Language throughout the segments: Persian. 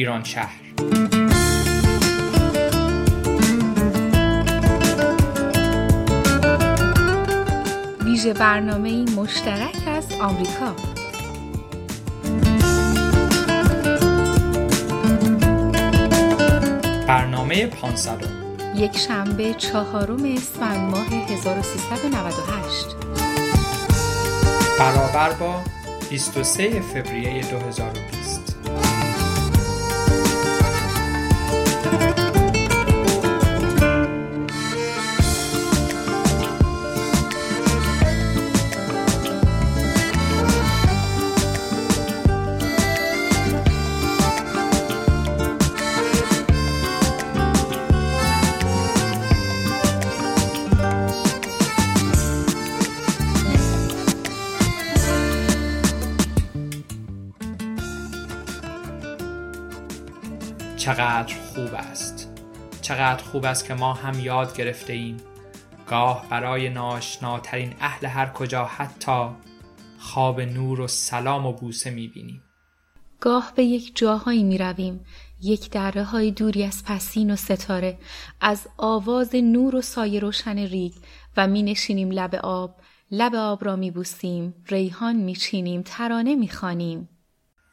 ایران شهر. ویژه برنامه مشترک از آمریکا. برنامه 500 یک شنبه چهارم اسفند ماه 1398 برابر با 23 فوریه 2020 چقدر خوب است که ما هم یاد گرفته ایم. گاه برای ناشناترین اهل هر کجا حتی خواب نور و سلام و بوسه می‌بینیم. گاه به یک جاهایی می رویم یک دره های دوری از پسین و ستاره از آواز نور و سایه روشن ریگ و می نشینیم لب آب. لب آب را می بوسیم ریحان می چینیم ترانه می خانیم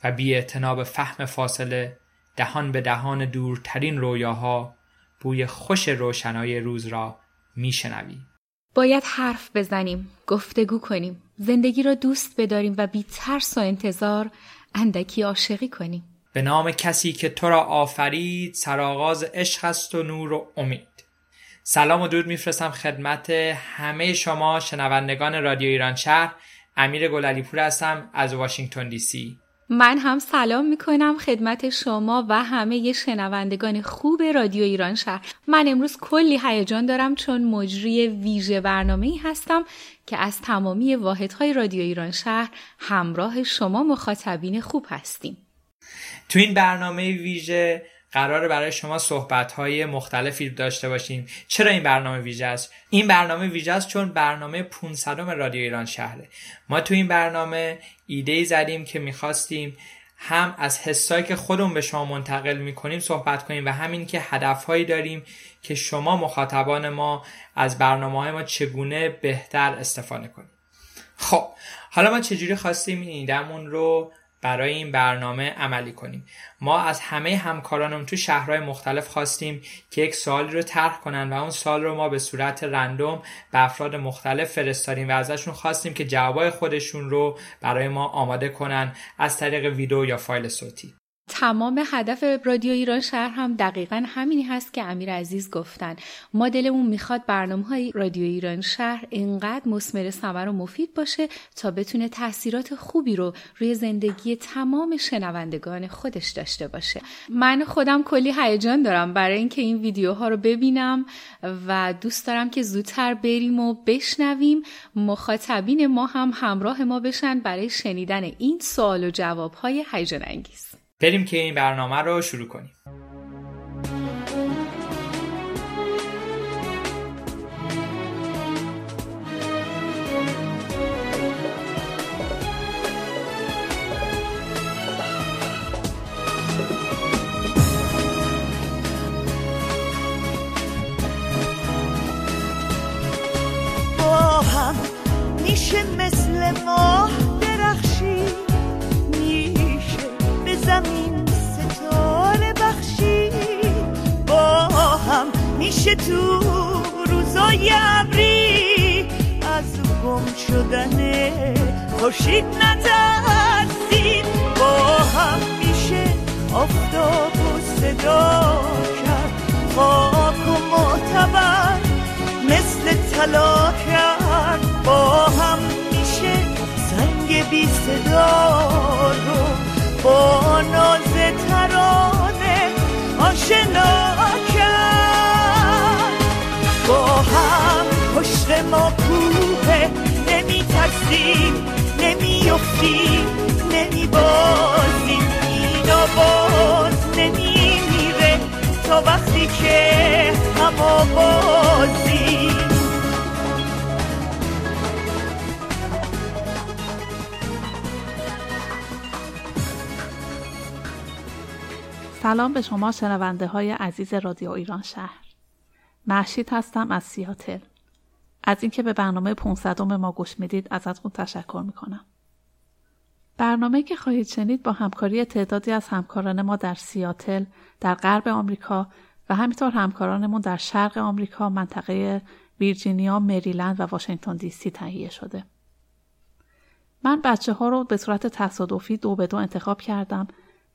و بی به فهم فاصله دهان به دهان دورترین رویاها بوی خوش روشنای روز را میشنویم باید حرف بزنیم گفتگو کنیم زندگی را دوست بداریم و بی ترس و انتظار اندکی عاشقی کنیم. به نام کسی که تو را آفرید سرآغاز عشق است و نور و امید. سلام و درود میفرستم خدمت همه شما شنوندگان رادیو ایران شهر. امیر گلالیپور هستم از واشنگتن دی سی. من هم سلام می کنم خدمت شما و همه شنوندگان خوب رادیو ایران شهر. من امروز کلی هیجان دارم چون مجری ویژه برنامه ای هستم که از تمامی واحدهای رادیو ایران شهر همراه شما مخاطبین خوب هستیم. تو این برنامه ویژه قرار برای شما صحبت های مختلفی داشته باشیم. چرا این برنامه ویژه است؟ این برنامه ویژه است چون برنامه 500 رادیو ایران شهره. ما تو این برنامه ایده ای زدیم که می‌خواستیم هم از حسایی که خودمون به شما منتقل می‌کنیم صحبت کنیم و همین که هدفهایی داریم که شما مخاطبان ما از برنامه های ما چگونه بهتر استفاده کنیم. خب حالا ما چجوری خواستیم این ایدهمون رو برای این برنامه عملی کنیم. ما از همه همکارانم تو شهرهای مختلف خواستیم که یک سوالی رو طرح کنن و اون سال رو ما به صورت رندوم به افراد مختلف فرستادیم و ازشون خواستیم که جوابای خودشون رو برای ما آماده کنن از طریق ویدیو یا فایل صوتی. تمام هدف رادیو ایران شهر هم دقیقا همینی هست که امیر عزیز گفتن. ما دلمون می‌خواد برنامه های رادیو ایران شهر اینقدر مسمر ثمر و مفید باشه تا بتونه تاثیرات خوبی رو روی زندگی تمام شنوندگان خودش داشته باشه. من خودم کلی هیجان دارم برای اینکه این ویدیوها رو ببینم و دوست دارم که زودتر بریم و بشنویم. مخاطبین ما هم همراه ما بشن برای شنیدن این سوال و جواب های هیجان انگیز بریم که این برنامه رو شروع کنیم. میشه تو روزای ابری. از گم شدن خوشید نترسید. با هم میشه آفتاب و صدا کرد. خاک و معتبر مثل طلا کرد. با هم میشه سنگ بی صدا رو با ناز ترانه آشنا با هم پشت ما کوه. نمی ترسیم نمی افتیم نمی بازیم این باز نمی میره تا وقتی که هم بازیم سلام به شما شنونده های عزیز رادیو ایران شهر. محشید هستم از سیاتل. از اینکه به برنامه 500 ما گوش می‌دید ازتون تشکر می‌کنم. برنامه که خواهید شنید با همکاری تعدادی از همکاران ما در سیاتل، در غرب آمریکا و همینطور همکارانمون در شرق آمریکا، منطقه ویرجینیا، مریلند و واشنگتن دی سی تهیه شده. من بچه ها رو به صورت تصادفی دو به دو انتخاب کردم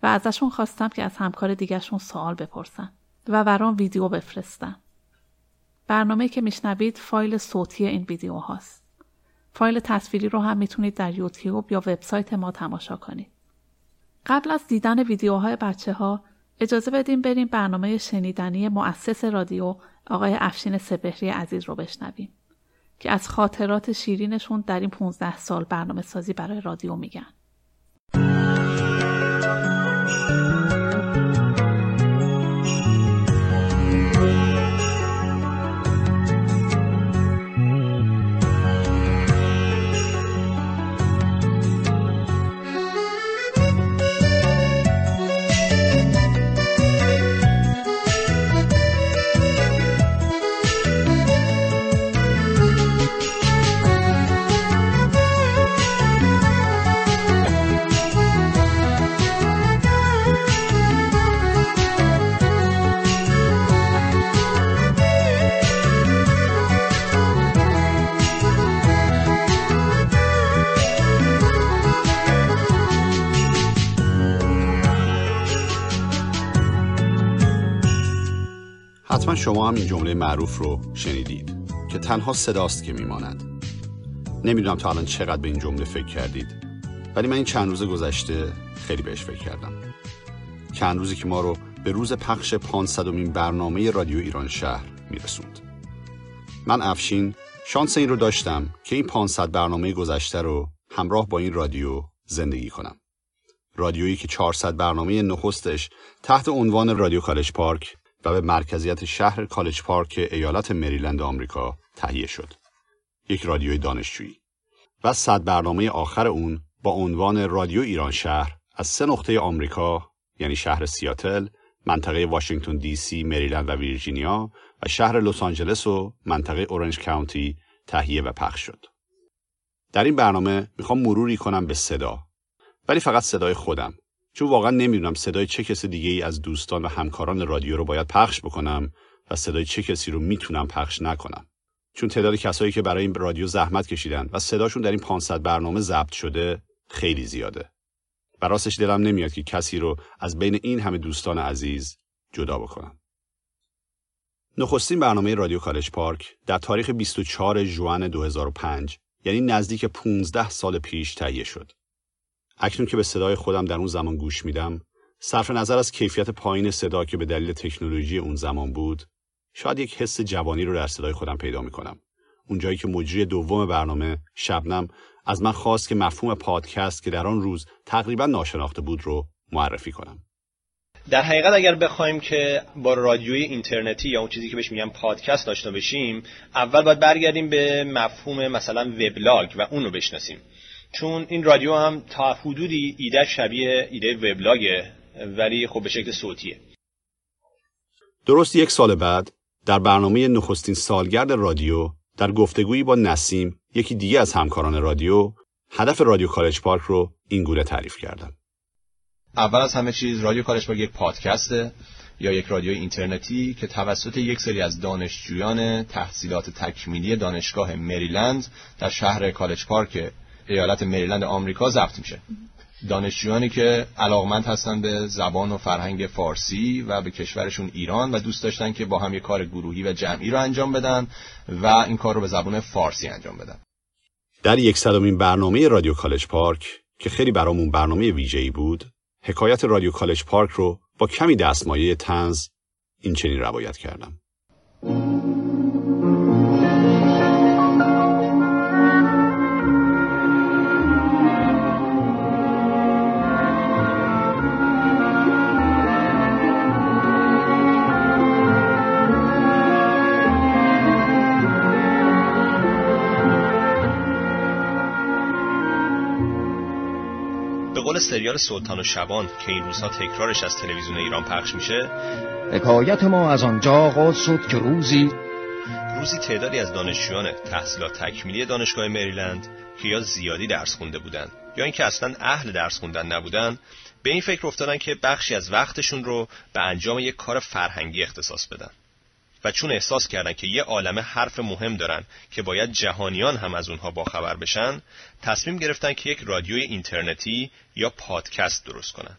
و ازشون خواستم که از همکار دیگرشون سوال بپرسن و برام ویدیو بفرستن. برنامه که میشنوید فایل صوتی این ویدیو هاست. فایل تصویری رو هم می‌تونید در یوتیوب یا وبسایت ما تماشا کنید. قبل از دیدن ویدیوهای بچه ها اجازه بدیم بریم برنامه شنیدنی مؤسس رادیو آقای افشین سپهری عزیز رو بشنویم که از خاطرات شیرینشون در این 15 سال برنامه سازی برای رادیو میگن. حتما شما هم این جمله معروف رو شنیدید که تنها صداست که میماند. نمی‌دونم تا الان چقدر به این جمله فکر کردید ولی من این چند روز گذشته خیلی بهش فکر کردم. چند روزی که ما رو به روز پخش 500 برنامه رادیو ایران شهر میرسوند. من افشین شانس این رو داشتم که این 500 برنامه گذشته رو همراه با این رادیو زندگی کنم. رادیویی که 400 برنامه نخستش تحت عنوان رادیو کالج پارک و به مرکزیت شهر کالج پارک ایالت مریلند آمریکا تهیه شد. یک رادیوی دانشجویی و صد برنامه آخر اون با عنوان رادیو ایران شهر از سه نقطه آمریکا یعنی شهر سیاتل، منطقه واشنگتن دی سی، مریلند و ویرجینیا و شهر لس آنجلس و منطقه اورنج کاونتی تهیه و پخش شد. در این برنامه می‌خوام مروری کنم به صدا ولی فقط صدای خودم چون واقعا نمی‌دونم صدای چه کسی دیگه ای از دوستان و همکاران رادیو رو باید پخش بکنم و صدای چه کسی رو می‌تونم پخش نکنم. چون تعداد کسایی که برای این رادیو زحمت کشیدن و صداشون در این 500 برنامه ضبط شده خیلی زیاده. و راستش دلم نمیاد که کسی رو از بین این همه دوستان عزیز جدا بکنم. نخستین برنامه رادیو کالج پارک در تاریخ 24 ژوئن 2005 یعنی نزدیک 15 سال پیش تهیه شد. اکنون که به صدای خودم در اون زمان گوش میدم صرف نظر از کیفیت پایین صدا که به دلیل تکنولوژی اون زمان بود شاید یک حس جوانی رو در صدای خودم پیدا می‌کنم. اونجایی که مجری دوم برنامه شبنم از من خواست که مفهوم پادکست که در آن روز تقریبا ناشناخته بود رو معرفی کنم. در حقیقت اگر بخوایم که با رادیوی اینترنتی یا اون چیزی که بهش میگن پادکست داشته باشیم اول باید برگردیم به مفهوم مثلا وبلاگ و اون رو بشناسیم. چون این رادیو هم تا حدودی ایده شبیه ایده وبلاگه ولی خب به شکل صوتیه. درست یک سال بعد در برنامه نخستین سالگرد رادیو در گفتگویی با نسیم یکی دیگه از همکاران رادیو هدف رادیو کالج پارک رو این گونه تعریف کردم اول از همه چیز رادیو کالج پارک یک پادکسته یا یک رادیو اینترنتی که توسط یک سری از دانشجویان تحصیلات تکمیلی دانشگاه مریلند در شهر کالج پارک ایالت مریلند آمریکا ضبط میشه. دانشجویانی که علاقمند هستن به زبان و فرهنگ فارسی و به کشورشون ایران و دوست داشتن که با هم یک کار گروهی و جمعی رو انجام بدن و این کار رو به زبان فارسی انجام بدن. در یک صدامین برنامه رادیو کالج پارک که خیلی برامون برنامه ویژه‌ای بود حکایت رادیو کالج پارک رو با کمی دستمایه تنز این چنین روایت کردم. سریال سلطان و شبان که این روزها تکرارش از تلویزیون ایران پخش میشه. حکایت ما از آنجا آغاز شد که روزی روزی تعدادی از دانشجویان تحصیلات تکمیلی دانشگاه مریلند که یا زیادی درس خونده بودن. یا اینکه اصلا اهل درس خوندن نبودن به این فکر افتادن که بخشی از وقتشون رو به انجام یک کار فرهنگی اختصاص بدن. و چون احساس کردن که یه عالم حرف مهم دارن که باید جهانیان هم از اونها باخبر بشن تصمیم گرفتن که یک رادیوی اینترنتی یا پادکست درست کنن.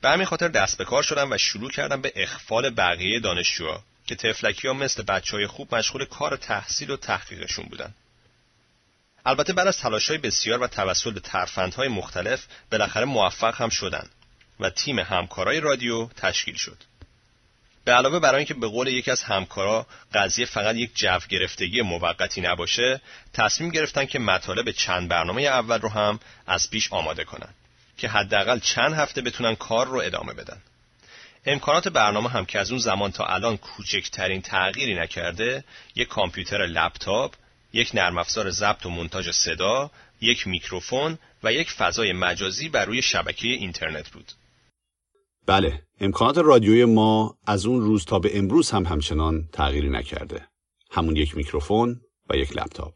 به همین خاطر دست به کار شدن و شروع کردن به اخفال بقیه دانشجوها که تفلکی ها مثل بچه های خوب مشغول کار تحصیل و تحقیقشون بودن. البته بعد از تلاش های بسیار و توسل به ترفندهای مختلف بالاخره موفق هم شدن و تیم همکارای رادیو تشکیل شد. به علاوه برای اینکه به قول یکی از همکارا قضیه فقط یک جو گرفتگی موقتی نباشه تصمیم گرفتن که مطالب چند برنامه اول رو هم از پیش آماده کنن که حداقل چند هفته بتونن کار رو ادامه بدن. امکانات برنامه هم که از اون زمان تا الان کوچکترین تغییری نکرده یک کامپیوتر لپتاپ یک نرم افزار ضبط و منتاج صدا یک میکروفون و یک فضای مجازی بر روی شبکه اینترنت بود. بله امکانات رادیوی ما از اون روز تا به امروز هم همچنان تغییری نکرده. همون یک میکروفون و یک لپتاپ.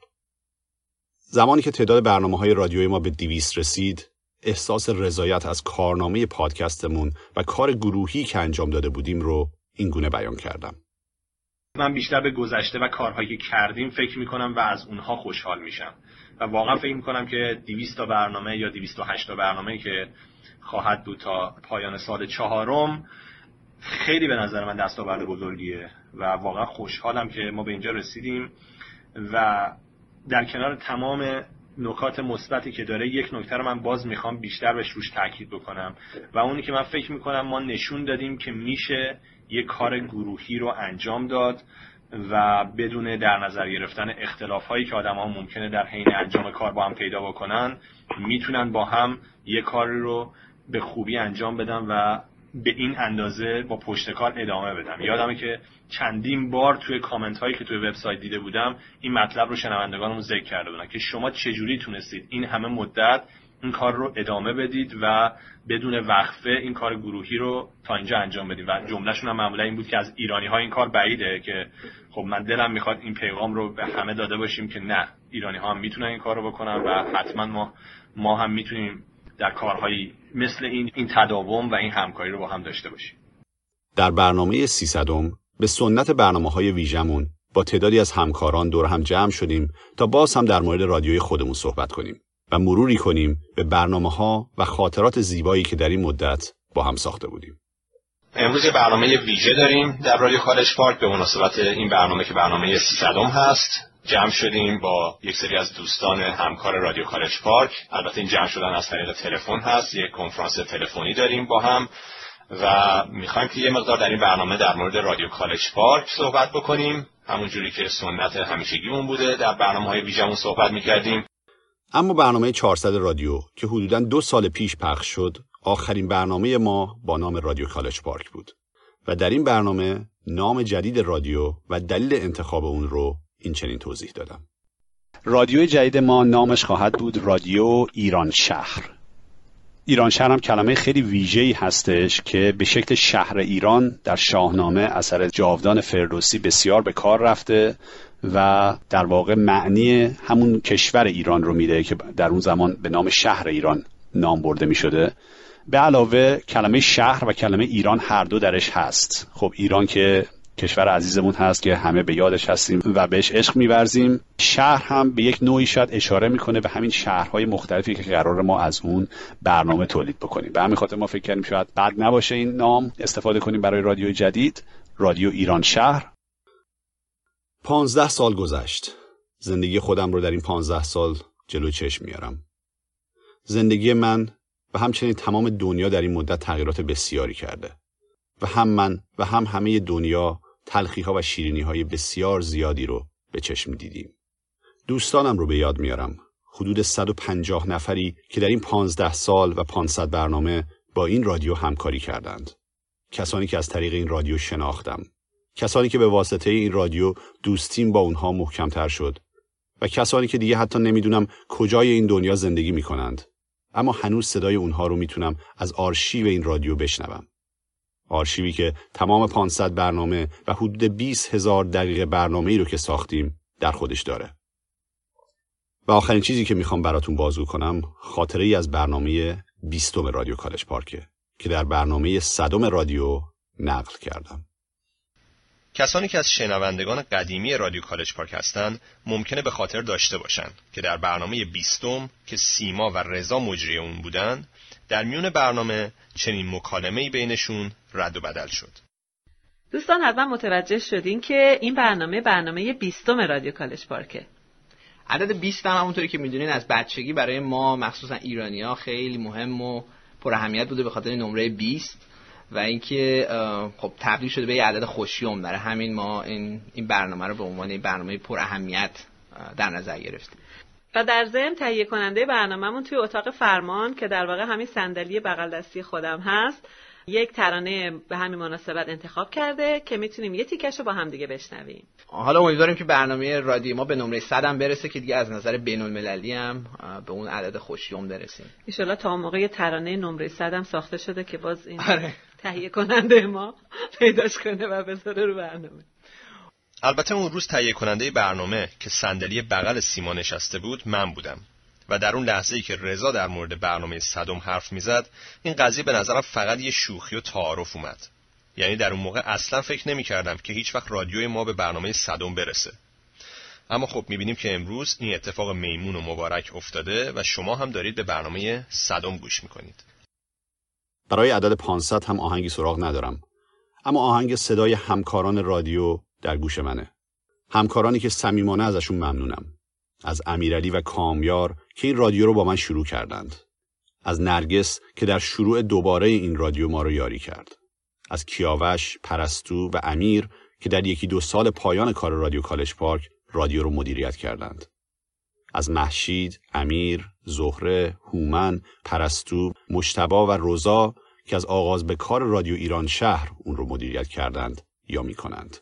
زمانی که تعداد برنامه های رادیوی ما به دیویست رسید احساس رضایت از کارنامه پادکستمون و کار گروهی که انجام داده بودیم رو این گونه بیان کردم. من بیشتر به گذشته و کارهایی که کردیم فکر می‌کنم و از اونها خوشحال میشم. و واقعا فکر می‌کنم که 200 تا برنامه یا 208 تا برنامه که خواهد بود تا پایان سال چهارم. خیلی به نظر من دستاورد بزرگیه و واقعا خوشحالم که ما به اینجا رسیدیم و در کنار تمام نکات مثبتی که داره یک نکته رو من باز می‌خوام بیشتر بهش روش تاکید بکنم و اونی که من فکر می‌کنم ما نشون دادیم که میشه یک کار گروهی رو انجام داد و بدون در نظر گرفتن اختلاف هایی که آدم ها ممکنه در حین انجام کار با هم پیدا بکنن می‌تونن با هم یک کار رو به خوبی انجام بدن و به این اندازه با پشت کار ادامه بدم یادمه که چندین بار توی کامنت هایی که توی وبسایت دیده بودم این مطلب رو شنوندگانمون ذکر کرده بودن که شما چجوری تونستید این همه مدت این کار رو ادامه بدید و بدون وقفه این کار گروهی رو تا اینجا انجام بدید. و جملهشون هم معمولا این بود که از ایرانی ها این کار بعیده که خب من دلم می‌خواد این پیغام رو به همه داده باشیم که نه ایرانی ها هم می‌تونن این کار رو بکنن و حتما ما ما هم می‌تونیم در کارهایی مثل این این تداوم و این همکاری رو با هم داشته باشیم در برنامه 300 به سنت برنامه های ویژمون با تعدادی از همکاران دور هم جمع شدیم تا باز هم در مورد رادیوی خودمون صحبت کنیم و مروری کنیم به برنامه ها و خاطرات زیبایی که در این مدت با هم ساخته بودیم. امروز یه برنامه ویژه داریم در رادیو کالج پارک به مناسبت این برنامه که برنامه 300 هست جمع شدیم با یک سری از دوستان همکار رادیو کالج پارک. البته این جمع شدن از طریق تلفن هست. یک کنفرانس تلفنی داریم با هم و می‌خوایم که یه مقدار در این برنامه در مورد رادیو کالج پارک صحبت بکنیم. همونجوری که سنت همیشگیمون بوده در برنامه های ویژمون صحبت می‌کردیم. اما برنامه 400 رادیو که حدوداً دو سال پیش پخش شد آخرین برنامه ما با نام رادیو کالج پارک بود. و در این برنامه نام جدید رادیو و دلیل انتخاب اون رو این چنین توضیح دادم. رادیو جدید ما نامش خواهد بود رادیو ایران شهر. ایران شهر هم کلمه خیلی ویژه‌ای هستش که به شکل شهر ایران در شاهنامه اثر جاودان فردوسی بسیار به کار رفته و در واقع معنی همون کشور ایران رو میده که در اون زمان به نام شهر ایران نام برده می شده به علاوه کلمه شهر و کلمه ایران هر دو درش هست. خب ایران که کشور عزیزمون هست که همه به یادش هستیم و بهش عشق میورزیم. شهر هم به یک نوعی شاید اشاره می‌کنه به همین شهرهای مختلفی که قرار ما از اون برنامه تولید بکنیم. به همین خاطر ما فکر کردیم شاید بد نباشه این نام استفاده کنیم برای رادیو جدید. رادیو ایران شهر. پانزده سال گذشت. زندگی خودم رو در این پانزده سال جلو چشم میارم. زندگی من و همچنین تمام دنیا در این مدت تغییرات بسیاری کرده. و هم من و هم همه دنیا تلخی ها و شیرینی های بسیار زیادی رو به چشم دیدیم. دوستانم رو به یاد میارم. حدود 150 نفری که در این 15 سال و 500 برنامه با این رادیو همکاری کردند. کسانی که از طریق این رادیو شناختم. کسانی که به واسطه این رادیو دوستیم با اونها محکمتر شد و کسانی که دیگه حتی نمی‌دونم کجای این دنیا زندگی می کنند اما هنوز صدای اونها رو می‌تونم از آرشیو این رادیو بشنوم. آرشیوی که تمام 500 برنامه و حدود 20 هزار دقیقه برنامه ای رو که ساختیم در خودش داره. و آخرین چیزی که می‌خوام براتون بازگو کنم خاطره ای از برنامه بیستم رادیو کالج پارکه که در برنامه صدم رادیو نقل کردم. کسانی که از شنوندگان قدیمی رادیو کالج پارک هستند ممکنه به خاطر داشته باشند که در برنامه بیستم که سیما و رضا مجری اون بودن در میون برنامه چنین مکالمه‌ای بینشون رد و بدل شد. دوستان حتما متوجه شدین که این برنامه برنامه بیستم رادیو کالج پارکه. عدد 20 هم همونطوری که می‌دونین از بچگی برای ما مخصوصا ایرانیا خیلی مهم و پر اهمیت بوده به خاطر نمره 20 و اینکه خب تبدیل شده به یه عدد خوشیوم برای همین ما این این برنامه رو به عنوان برنامه پر اهمیت در نظر گرفتیم و در ضمن تهیه کننده برنامهمون توی اتاق فرمان که در واقع همین صندلی بغل دستی خودم هست یک ترانه به همین مناسبت انتخاب کرده که می‌تونیم یه تیکش رو با هم دیگه بشنویم. حالا امیدواریم که برنامه رادیو ما به نمره 100 هم برسه که دیگه از نظر بین المللی هم به اون عدد خوشیوم برسیم. ان تا موقع ترانه نمره 100 هم ساخته شده که باز این آره. تهیه کننده ما پیداش کنه و بذاره رو برنامه. البته اون روز تهیه کننده برنامه که صندلی بغل سیما نشسته بود من بودم. و در اون لحظه ای که رضا در مورد برنامه صدم حرف می‌زد این قضیه به نظرم فقط یه شوخی و تعارف اومد. یعنی در اون موقع اصلا فکر نمی کردم که هیچ وقت رادیوی ما به برنامه صدم برسه. اما خب می‌بینیم که امروز این اتفاق میمون و مبارک افتاده و شما هم دارید به برنامه صدم گوش می‌کنید. برای عدد 500 هم آهنگی سراغ ندارم. اما آهنگ صدای همکاران رادیو در گوش منه. همکارانی که صمیمانه ازشون ممنونم. از امیرعلی و کامیار که این رادیو رو با من شروع کردند. از نرگس که در شروع دوباره این رادیو ما رو یاری کرد. از کیاوش، پرستو و امیر که در یکی دو سال پایان کار رادیو کالج پارک رادیو رو مدیریت کردند. از محشید، امیر، زهره، هومن، پرستو، مشتبا و روزا که از آغاز به کار رادیو ایران شهر اون رو مدیریت کردند یا می کنند.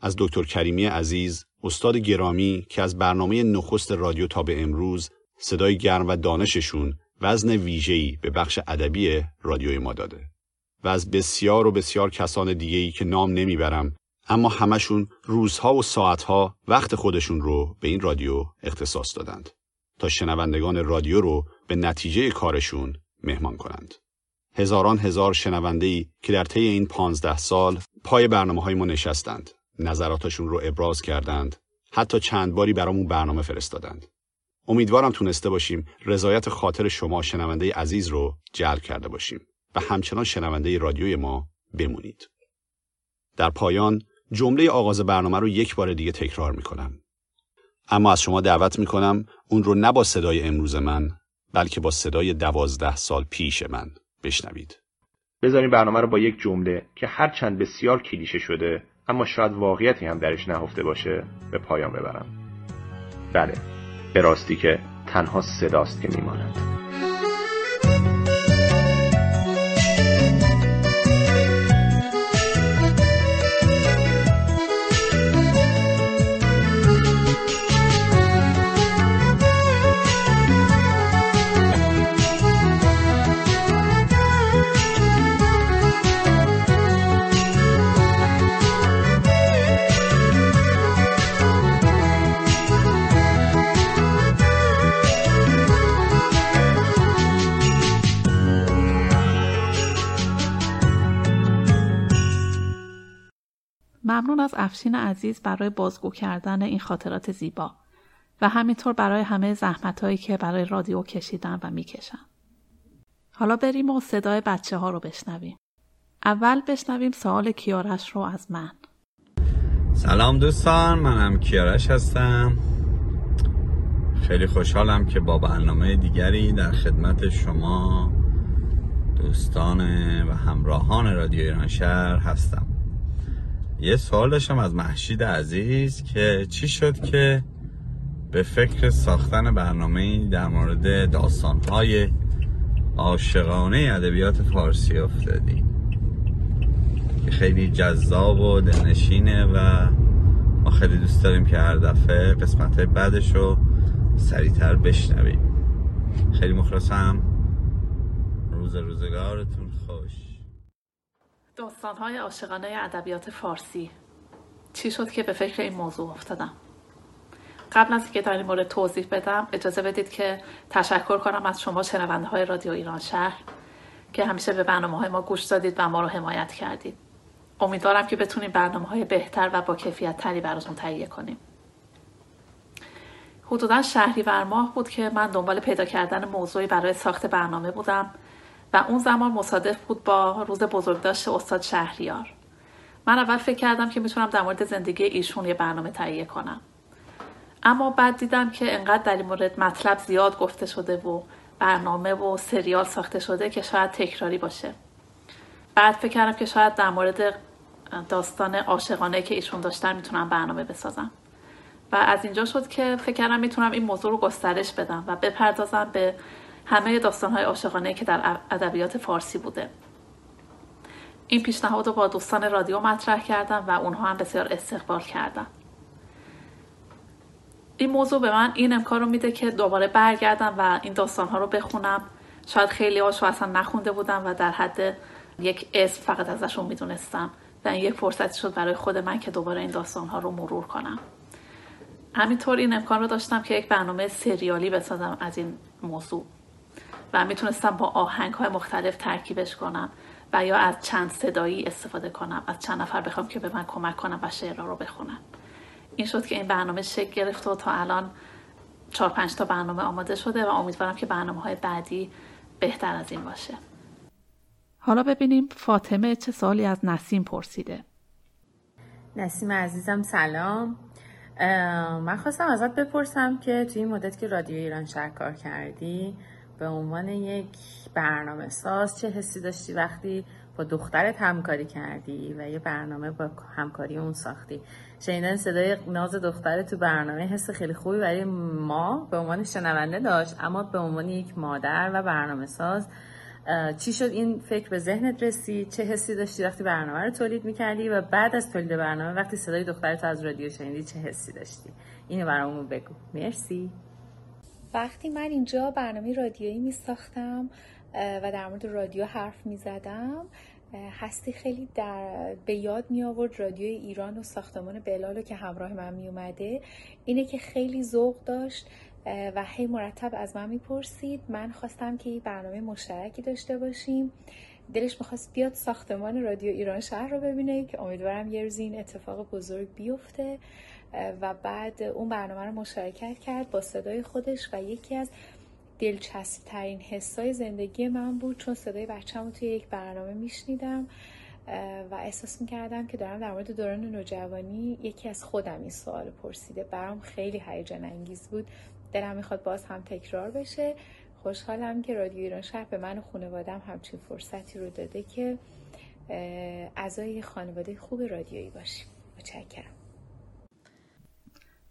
از دکتر کریمی عزیز، استاد گرامی که از برنامه نخست رادیو تا به امروز صدای گرم و دانششون وزن ویژه‌ای به بخش ادبی رادیوی ما داده و از بسیار و بسیار کسان دیگه‌ای که نام نمی‌برم اما همشون روزها و ساعتها وقت خودشون رو به این رادیو اختصاص دادند تا شنوندگان رادیو رو به نتیجه کارشون مهمان کنند. هزاران هزار شنونده که در طی این پانزده سال پای برنامه های ما نشستند. نظراتشون رو ابراز کردند. حتی چند باری برامون برنامه فرستادند. امیدوارم تونسته باشیم رضایت خاطر شما شنونده عزیز رو جلب کرده باشیم و همچنان شنونده رادیوی ما بمونید. در پایان جمله آغاز برنامه رو یک بار دیگه تکرار می کنم. اما از شما دعوت می کنم اون رو نه با صدای امروز من بلکه با صدای دوازده سال پیش من بشنوید. بذارین برنامه رو با یک جمله که هرچند بسیار کلیشه شده اما شاید واقعیتی هم درش نهفته باشه به پایان ببرم. بله به راستی که تنها صداست که میماند. ممنون از افشین عزیز برای بازگو کردن این خاطرات زیبا و همینطور برای همه زحمت هایی که برای رادیو کشیدن و می‌کشن. حالا بریم و صدای بچه ها رو بشنویم. اول بشنویم سوال کیارش رو از من. سلام دوستان منم کیارش هستم. خیلی خوشحالم که با برنامه دیگری در خدمت شما دوستان و همراهان رادیو ایران شهر هستم. یه سوال داشتم از محشید عزیز که چی شد که به فکر ساختن برنامه در مورد داستانهای عاشقانه ادبیات فارسی افتادی؟ که خیلی جذاب و دلنشینه و ما خیلی دوست داریم که هر دفعه قسمت های بعدش رو سریعتر بشنویم. خیلی مخلصم. روز روزگارتون. داستانهای عاشقانه ادبیات فارسی. چی شد که به فکر این موضوع افتادم؟ قبل از اینکه در این مورد توضیح بدم اجازه بدید که تشکر کنم از شما شنونده های رادیو ایران شهر که همیشه به برنامه های ما گوش دادید و ما رو حمایت کردید. امیدوارم که بتونیم برنامه های بهتر و با کیفیت تری براتون تهیه کنیم. حدودا شهریور ماه بود که من دنبال پیدا کردن موضوعی برای ساخت برنامه بودم. و اون زمان مصادف بود با روز بزرگداشت استاد شهریار. من اول فکر کردم که می‌تونم در مورد زندگی ایشون یه برنامه تهیه کنم. اما بعد دیدم که انقدر در این مورد مطلب زیاد گفته شده و برنامه و سریال ساخته شده که شاید تکراری باشه. بعد فکر کردم که شاید در مورد داستان عاشقانه که ایشون داشتن می‌تونم برنامه بسازم. و از اینجا شد که فکر کردم می‌تونم این موضوع رو گسترش بدم و بپردازم به همه داستانهای عاشقانه که در ادبیات فارسی بوده. این پیشنهاد رو با دوستان رادیو مطرح کردم و اونها هم بسیار استقبال کردن. این موضوع به من این امکان رو میده که دوباره برگردم و این داستانها رو بخونم. شاید خیلی هاشو اصلا نخونده بودم و در حد یک اسم فقط ازشون می‌دونستم و این یک فرصتی شد برای خود من که دوباره این داستانها رو مرور کنم. همینطور این امکان رو داشتم که یک برنامه سریالی بسازم از این موضوع. و می‌تونستم با آهنگ های مختلف ترکیبش کنم و یا از چند صدایی استفاده کنم از چند نفر بخوام که به من کمک کنم و شعرها رو بخونم این شد که این برنامه شکل گرفت و تا الان چهار پنج تا برنامه آماده شده و امیدوارم که برنامه های بعدی بهتر از این باشه. حالا ببینیم فاطمه چه سالی از نسیم پرسیده. نسیم عزیزم سلام. من خواستم ازت بپرسم که توی این مدت که رادیو ایران شهر کار کردی به عنوان یک برنامه ساز چه حسی داشتی وقتی با دخترت همکاری کردی و یه برنامه با همکاری اون ساختی؟ شنیدن صدای ناز دختر تو برنامه حس خیلی خوبی برای ما به عنوان شنونده داشت اما به عنوان یک مادر و برنامه ساز چی شد این فکر به ذهنت رسید؟ چه حسی داشتی وقتی برنامه رو تولید می‌کردی؟ و بعد از تولید برنامه وقتی صدای دخترت از رادیو شنیدی چه حسی داشتی؟ اینو برامون بگو. مرسی. وقتی من اینجا برنامه رادیویی می ساختم و در مورد رادیو حرف می زدم هستی خیلی در به یاد می آورد رادیوی ایران و ساختمان بلالو که همراه من می اومده اینه که خیلی ذوق داشت و هی مرتب از من می‌پرسید من خواستم که یه برنامه مشترکی داشته باشیم. دلش می‌خواست بیاد ساختمان رادیو ایران شهر رو ببینه که امیدوارم یه روزی این اتفاق بزرگ بیفته. و بعد اون برنامه رو مشارکت کرد با صدای خودش و یکی از دلچسب ترین حسای زندگی من بود. چون صدای بچم رو توی یک برنامه میشنیدم و احساس می‌کردم که دارم در مورد دوران نوجوانی یکی از خودم این سوال پرسیده. برام خیلی هیجان انگیز بود. دلم می‌خواد باز هم تکرار بشه. خوشحالم که رادیو ایران شهر به من و خانوادم همچین فرصتی رو داده که اعضای خانواده خوب رادیویی باشیم. متشکرم.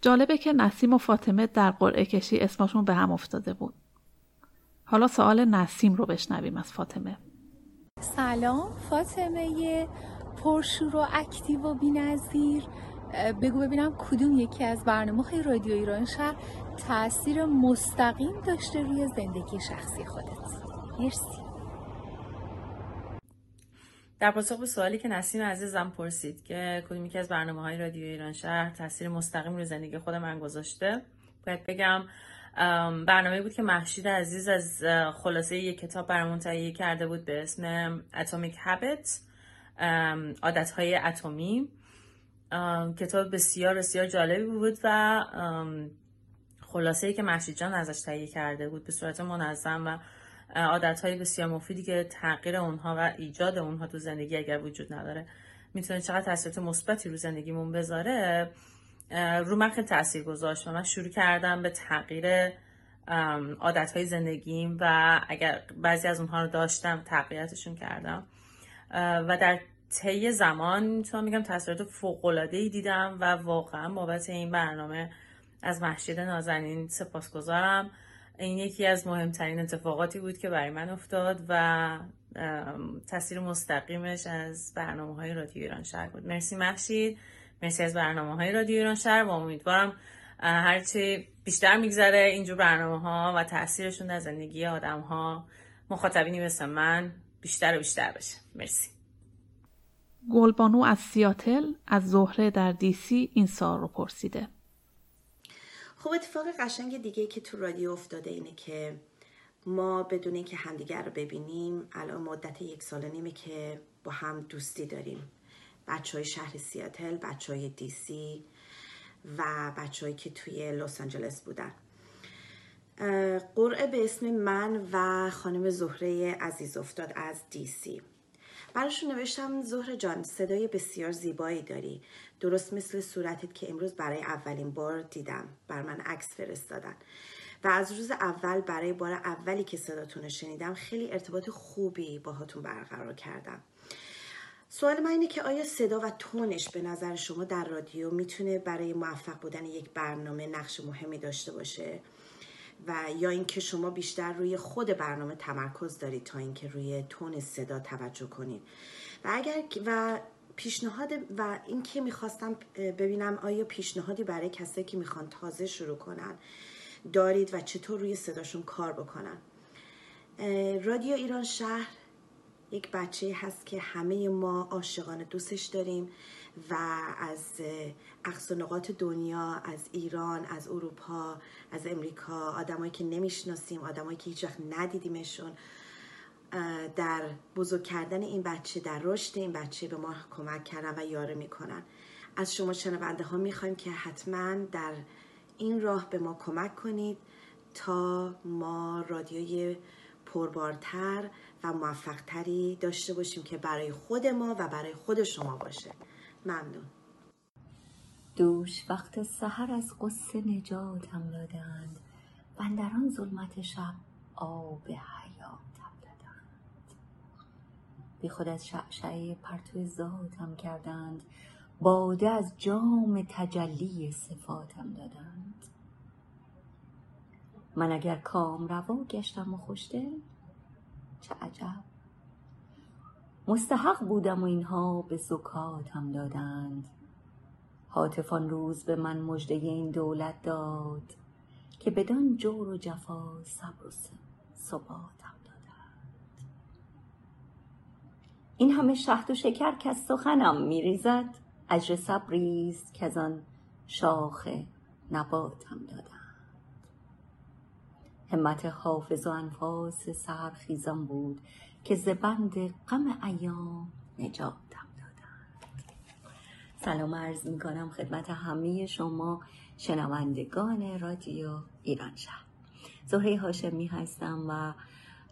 جالبه که نسیم و فاطمه در قرعه کشی اسمشون به هم افتاده بود. حالا سوال نسیم رو بشنویم از فاطمه. سلام فاطمه پرشور و اکتیو و بینظیر. بگو ببینم کدوم یکی از برنامه های رادیو ایران شهر تاثیر مستقیم داشته روی زندگی شخصی خودت. مرسی. در پاسخ به سوالی که نسیم عزیزم پرسید که کدوم یکی از برنامه های رادیو ایران شهر تاثیر مستقیم روی زندگی خود من گذاشته باید بگم برنامه بود که محشید عزیز از خلاصه یک کتاب برامون تهیه کرده بود به اسم Atomic Habits عادت های اتمی. کتاب بسیار بسیار جالبی بود و خلاصه ای که محشید جان ازش تهیه کرده بود به صورت منظم و عادت های بسیار مفیدی که تغییر اونها و ایجاد اونها تو زندگی اگر وجود نداره. می‌تونه چقدر تاثیرات مثبتی رو زندگیمون بذاره رو من خیلی تاثیر گذاشت و من شروع کردم به تغییر عادت های زندگیم و اگر بعضی از اونها رو داشتم تغییراتشون کردم. و در طی زمان می‌تونم میگم تاثیرات فوق ای دیدم و واقعا بابت این برنامه از محشید نازنین سپاسگزارم. این یکی از مهمترین اتفاقاتی بود که برای من افتاد و تاثیر مستقیمش از برنامه های رادیو ایران شهر بود. مرسی محشید مرسی از برنامه های رادیو ایران شهر و امیدوارم هرچی بیشتر میگذره اینجور برنامه ها و تاثیرشون در زندگی آدم ها مخاطبینی مثل من بیشتر و بیشتر بشه. مرسی. گلبانو از سیاتل از زهره در دیسی این سال رو پرسیده. خب اتفاق قشنگ دیگه که تو رادیو افتاده اینه که ما بدون اینکه همدیگر رو ببینیم الان مدت یک سال نیمه که با هم دوستی داریم. بچه های شهر سیاتل بچه های دیسی و بچههایی که توی لس آنجلس بودن. قرعه به اسم من و خانم زهره عزیز افتاد از دیسی براشون نوشتم زهره جان صدای بسیار زیبایی داری. درست مثل صورتت که امروز برای اولین بار دیدم. بر من عکس فرستادن. و از روز اول برای بار اولی که صداتون رو شنیدم خیلی ارتباط خوبی باهاتون برقرار کردم. سوال من اینه که آیا صدا و تونش به نظر شما در رادیو می‌تونه برای موفق بودن یک برنامه نقش مهمی داشته باشه؟ و یا اینکه شما بیشتر روی خود برنامه تمرکز دارید تا اینکه روی تون صدا توجه کنید. و اگر و پیشنهاد و اینکه می‌خواستم ببینم آیا پیشنهادی برای کسایی که می‌خوان تازه شروع کنن دارید و چطور روی صداشون کار بکنن. رادیو ایران شهر یک بچه هست که همه ما عاشقانه دوستش داریم. و از اقصا نقاط دنیا از ایران از اروپا از امریکا آدمایی که نمی‌شناسیم آدمایی که هیچ وقت ندیدیمشون در بزرگ کردن این بچه در رشد این بچه به ما کمک کردن و یاره می‌کنن. از شما شنونده ها می‌خوایم که حتما در این راه به ما کمک کنید تا ما رادیوی پربارتر و موفقتری داشته باشیم که برای خود ما و برای خود شما باشه. ممنون. دوش وقت سحر از قصه نجاتم دادند. بندران ظلمت شب آب حیاتم دادند. بی خود از شعشعه پرتو ذاتم کردند. باده از جام تجلی صفاتم دادند. من اگر کام روا گشتم و خوشده چه عجب. مستحق بودم و اینها به زکاتم دادند. حاطفان روز به من مژده این دولت داد که بدان جور و جفا صبر و ثباتم دادند. این همه شهد و شکر که از سخنم میریزد اجر صبری است که از آن شاخ نباتم دادند. همت حافظ و انفاس سرخیزم بود که زبند غم ایام نجاتم دادند. سلام عرض می کنم خدمت همه شما شنوندگان رادیو ایران شهر. زهره هاشمی هستم و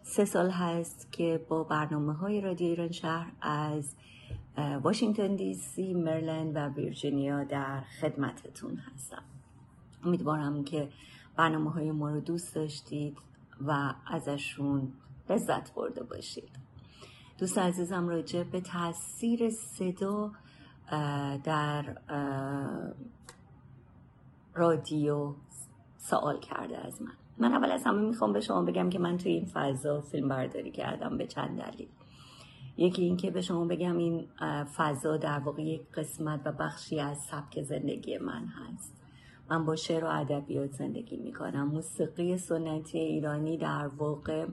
سه سال هست که با برنامه های رادیو ایران شهر از واشنگتن دی سی، مرلند و ویرجینیا در خدمتتون هستم. امیدوارم که برنامه های ما رو دوست داشتید و ازشون لذت برده باشید. دوست عزیزم راجع به تاثیر صدا در رادیو سوال کرده از من. من اول از همه می‌خوام به شما بگم که من توی این فضا فیلم برداری کردم به چند دلیل. یکی اینکه به شما بگم این فضا در واقع یک قسمت و بخشی از سبک زندگی من هست. من با شعر و ادبیات زندگی می‌کنم. موسیقی سنتی ایرانی در واقع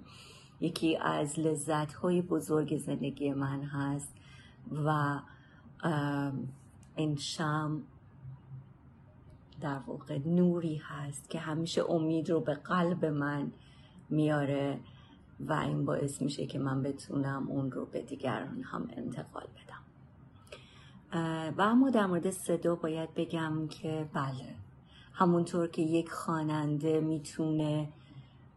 یکی از لذت های بزرگ زندگی من هست و این شم در واقع نوری هست که همیشه امید رو به قلب من میاره و این باعث میشه که من بتونم اون رو به دیگران هم انتقال بدم. و اما در مورد صدا باید بگم که بله همونطور که یک خواننده می‌تونه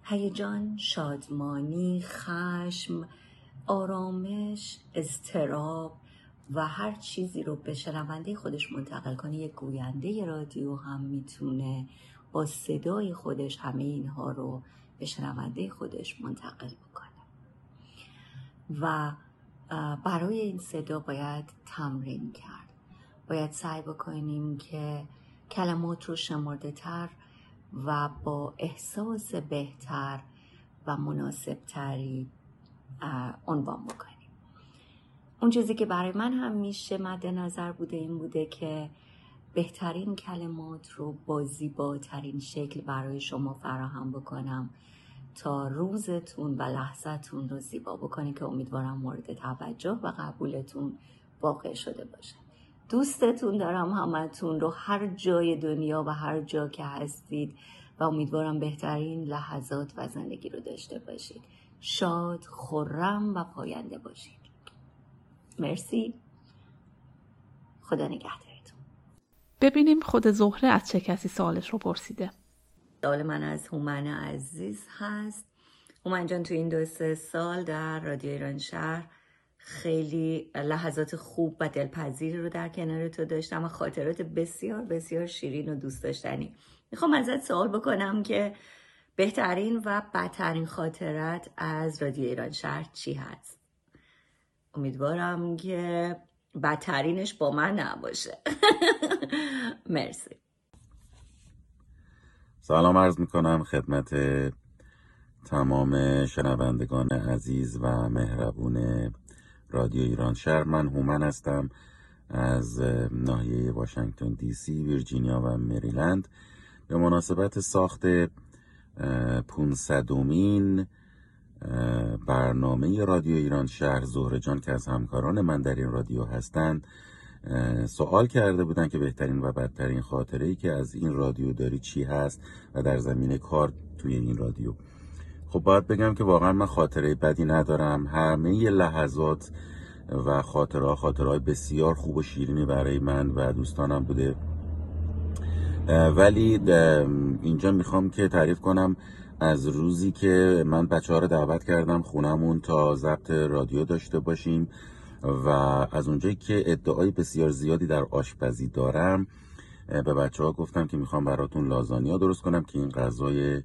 هیجان، شادمانی، خشم، آرامش، اضطراب و هر چیزی رو به شنونده خودش منتقل کنه. یک گوینده رادیو هم می‌تونه با صدای خودش همه اینها رو به شنونده خودش منتقل بکنه. و برای این صدا باید تمرین کرد. باید سعی بکنیم که کلمات رو شمرده تر و با احساس بهتر و مناسب تری عنوان بکنیم. اون چیزی که برای من هم میشه مد نظر بوده این بوده که بهترین کلمات رو با زیباترین شکل برای شما فراهم بکنم تا روزتون و لحظتون رو زیبا بکنه که امیدوارم مورد توجه و قبولتون واقع شده باشه. دوستتون دارم همتون رو هر جای دنیا و هر جا که هستید و امیدوارم بهترین لحظات و زندگی رو داشته باشید. شاد خورم و پاینده باشید. مرسی. خدا نگهدارتون. ببینیم خود زهره از چه کسی سوالش رو پرسیده. سوال من از هومن عزیز هست. هومن جان تو این دو سه سال در رادیو ایران شهر خیلی لحظات خوب و دلپذیری رو در کنار تو داشتم و خاطرات بسیار بسیار شیرین و دوست داشتنی. می‌خوام ازت سوال بکنم که بهترین و بدترین خاطرت از رادیو ایران شهر چی هست؟ امیدوارم که بدترینش با من نباشه. مرسی. سلام عرض می‌کنم خدمت تمام شنوندگان عزیز و مهربون رادیو ایران شهر. من هومن هستم از ناحیه واشنگتن دی سی ویرجینیا و مریلند. به مناسبت ساخت پونصدومین برنامه رادیو ایران شهر زهره جان که از همکاران من در این رادیو هستند سوال کرده بودن که بهترین و بدترین خاطره ای که از این رادیو داری چی هست و در زمینه کار توی این رادیو. خب باید بگم که واقعا من خاطره بدی ندارم. همه لحظات و خاطره خاطرهای بسیار خوب و شیرینی برای من و دوستانم بوده. ولی اینجا می‌خوام که تعریف کنم از روزی که من بچه ها رو دعوت کردم خونمون تا ضبط رادیو داشته باشیم و از اونجایی که ادعای بسیار زیادی در آشپزی دارم به بچه ها گفتم که می‌خوام براتون لازانیا درست کنم که این غذای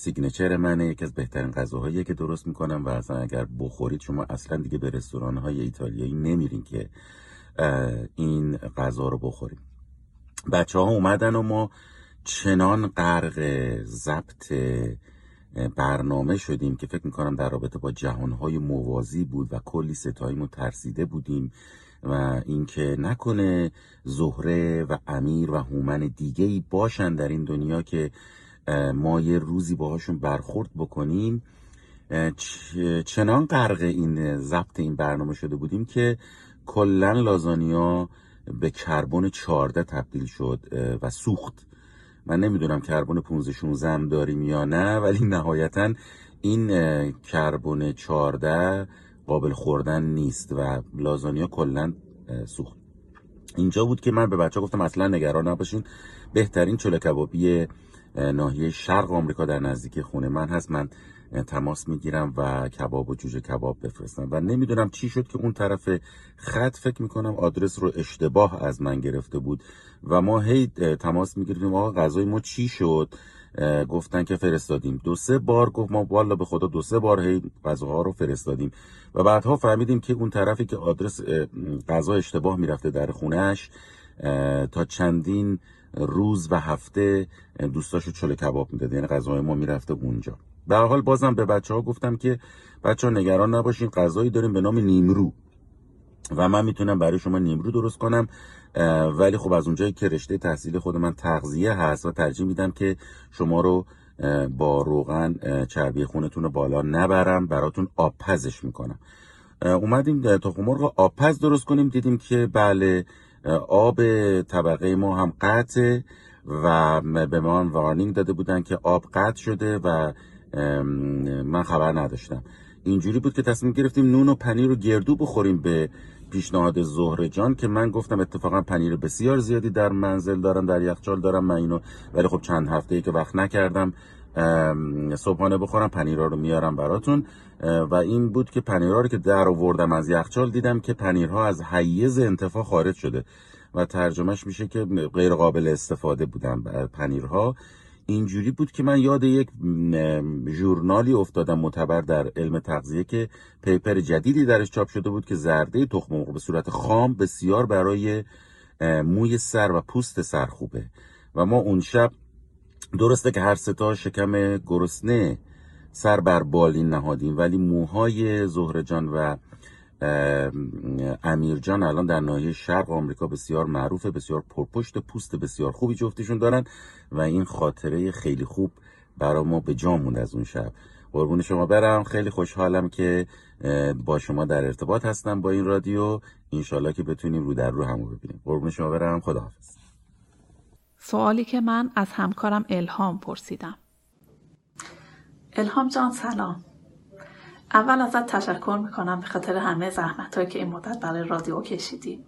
سیگنچر منه یکی از بهترین غذاهایی که درست می‌کنم و اصلا اگر بخورید شما اصلا دیگه به رستوران های ایتالیایی نمیرین که این غذا رو بخوریم بچه ها اومدن و ما چنان غرق ضبط برنامه شدیم که فکر می‌کنم در رابطه با جهانهای موازی بود و کلی ستاییمون ترسیده بودیم و اینکه نکنه زهره و امیر و هومن دیگه ای باشن در این دنیا که ما یه روزی باهاشون برخورد بکنیم. چنان غرق این ضبط این برنامه شده بودیم که کلا لازانیا به کربن 14 تبدیل شد و سوخت. من نمی‌دونم کربن 15 16 هم داریم یا نه ولی نهایتا این کربن 14 قابل خوردن نیست و لازانیا کلا سوخت. اینجا بود که من به بچه گفتم اصلا نگران نباشین بهترین چلو کبابی ناحیه شرق آمریکا در نزدیک خونه من هست. من تماس می‌گیرم و کباب و جوجه کباب بفرستم. و نمی‌دونم چی شد که اون طرف خط فکر می‌کنم آدرس رو اشتباه از من گرفته بود. و ما هی تماس می‌گیریم آقا غذای ما چی شد؟ گفتن که فرستادیم. دو سه بار گفت ما والا به خدا دو سه بار هی غذاها رو فرستادیم. و بعدها فهمیدیم که اون طرفی که آدرس غذا اشتباه می‌رفته در خونهش تا چندین روز و هفته دوستاشو چله کباب می‌داد یعنی غذای ما می‌رفته اونجا. به حال بازم به بچه ها گفتم که بچه ها نگران نباشین غذایی داریم به نام نیمرو. و من می‌تونم برای شما نیمرو درست کنم ولی خب از اونجایی که رشته تحصیل خود من تغذیه هست و ترجیح میدم که شما رو با روغن چربی خونتون رو بالا نبرم براتون آبپزش می‌کنم. اومدیم تخم مرغ آبپز درست کنیم دیدیم که بله آب طبقه ما هم قطعه و به ما هم وارنینگ داده بودن که آب قطع شده و من خبر نداشتم. اینجوری بود که تصمیم گرفتیم نون و پنیر رو گردو بخوریم به پیشنهاد زهره جان که من گفتم اتفاقا پنیر بسیار زیادی در منزل دارم در یخچال دارم من اینو ولی خب چند هفته ای که وقت نکردم. صبحانه بخورم پنیرها رو میارم براتون. و این بود که پنیرها رو که در آوردم از یخچال دیدم که پنیرها از حیز انتفاع خارج شده و ترجمهش میشه که غیر قابل استفاده بودن پنیرها. اینجوری بود که من یاد یک ژورنالی افتادم معتبر در علم تغذیه که پیپر جدیدی درش چاپ شده بود که زرده تخم مرغ به صورت خام بسیار برای موی سر و پوست سر خوبه. و ما اون شب درسته که هر ستا شکم گرسنه سر بر بالین نهادیم ولی موهای زهره جان و امیر جان الان در ناحیه شرق آمریکا بسیار معروفه بسیار پرپشت پوست بسیار خوبی جفتشون دارن و این خاطره خیلی خوب برای ما به جا موند از اون شب. قربون شما برم. خیلی خوشحالم که با شما در ارتباط هستم با این رادیو. انشالله که بتونیم رو در رو همو ببینیم. قربون شما برم. خداحافظ. سوالی که من از همکارم الهام پرسیدم. الهام جان سلام. اول ازت تشکر می‌کنم به خاطر همه زحمت که این مدت برای رادیو کشیدی.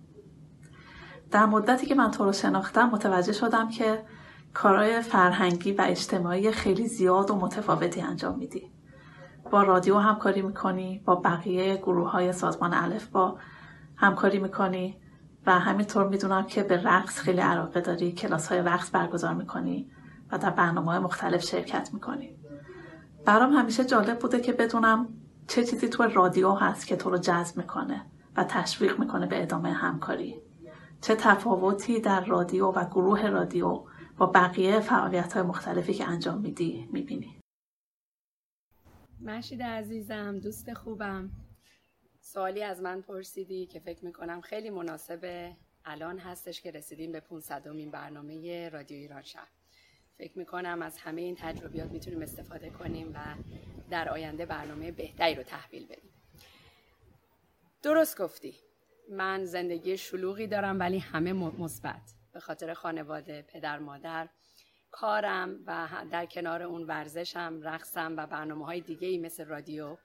در مدتی که من تو رو شناختم متوجه شدم که کارهای فرهنگی و اجتماعی خیلی زیاد و متفاوتی انجام میدی. با رادیو همکاری می‌کنی با بقیه گروه های سازمان الف با همکاری می‌کنی. و همینطور می‌دونم که به رقص خیلی علاقه داری کلاس های رقص برگزار می‌کنی و در برنامه های مختلف شرکت می‌کنی. برام همیشه جالب بوده که بدونم چه چیزی تو رادیو هست که تو رو جذب می‌کنه و تشویق می‌کنه به ادامه همکاری. چه تفاوتی در رادیو و گروه رادیو با بقیه فعالیت های مختلفی که انجام میدی می‌بینی؟ مشید عزیزم دوست خوبم. سوالی از من پرسیدی که فکر می‌کنم خیلی مناسب الان هستش که رسیدیم به 500 این برنامه رادیو ایران شهر. فکر می‌کنم از همه این تجربیات می‌تونیم استفاده کنیم و در آینده برنامه بهتری رو تحویل بدیم. درست گفتی. من زندگی شلوغی دارم ولی همه مثبت. به خاطر خانواده پدر مادر کارم و در کنار اون ورزشم رقصم و برنامه های دیگه ای مثل رادیو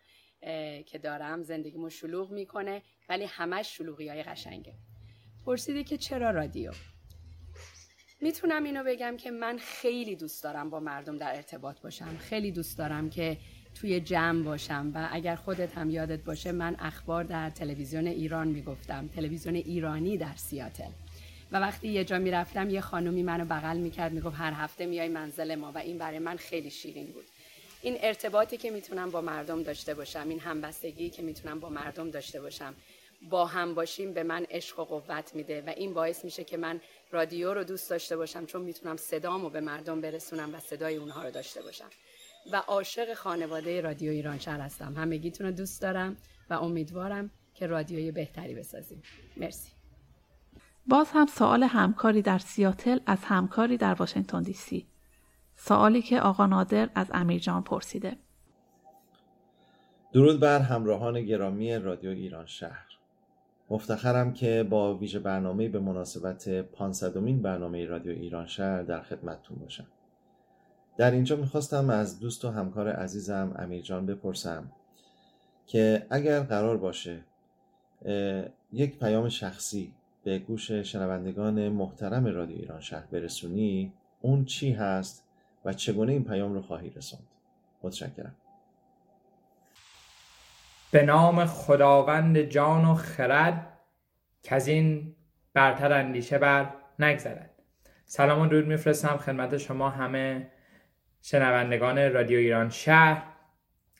که دارم زندگیمو شلوغ می‌کنه ولی همش شلوغی های قشنگه. پرسیدی که چرا رادیو؟ می‌تونم اینو بگم که من خیلی دوست دارم با مردم در ارتباط باشم. خیلی دوست دارم که توی جمع باشم و اگر خودت هم یادت باشه من اخبار در تلویزیون ایران می‌گفتم. تلویزیون ایرانی در سیاتل. و وقتی یه جا می‌رفتم یه خانومی منو بغل می‌کرد می‌گفت هر هفته میای منزل ما و این برای من خیلی شیرین بود. این ارتباطی که می‌تونم با مردم داشته باشم این همبستگی که می‌تونم با مردم داشته باشم با هم باشیم به من عشق و قوت میده و این باعث میشه که من رادیو رو دوست داشته باشم چون می‌تونم صدامو به مردم برسونم و صدای اونها رو داشته باشم. و عاشق خانواده رادیو ایران شهر هستم. همگیتون رو دوست دارم و امیدوارم که رادیوی بهتری بسازیم. مرسی. باز هم سوال همکاری در سیاتل از همکاری در واشنگتن دی سی. سوالی که آقا نادر از امیرجان پرسیده. درود بر همراهان گرامی رادیو ایران شهر. مفتخرم که با ویژه برنامه به مناسبت 500 برنامه رادیو ایران شهر در خدمتتون باشم. در اینجا می‌خواستم از دوست و همکار عزیزم امیرجان بپرسم که اگر قرار باشه یک پیام شخصی به گوش شنوندگان محترم رادیو ایران شهر برسونی اون چی هست؟ و چگونه این پیام رو خواهی رسوند متشکرم. به نام خداوند جان و خرد که از این برتر اندیشه بر نگذرد. سلام و درود میفرستم خدمت شما همه شنوندگان رادیو ایران شهر.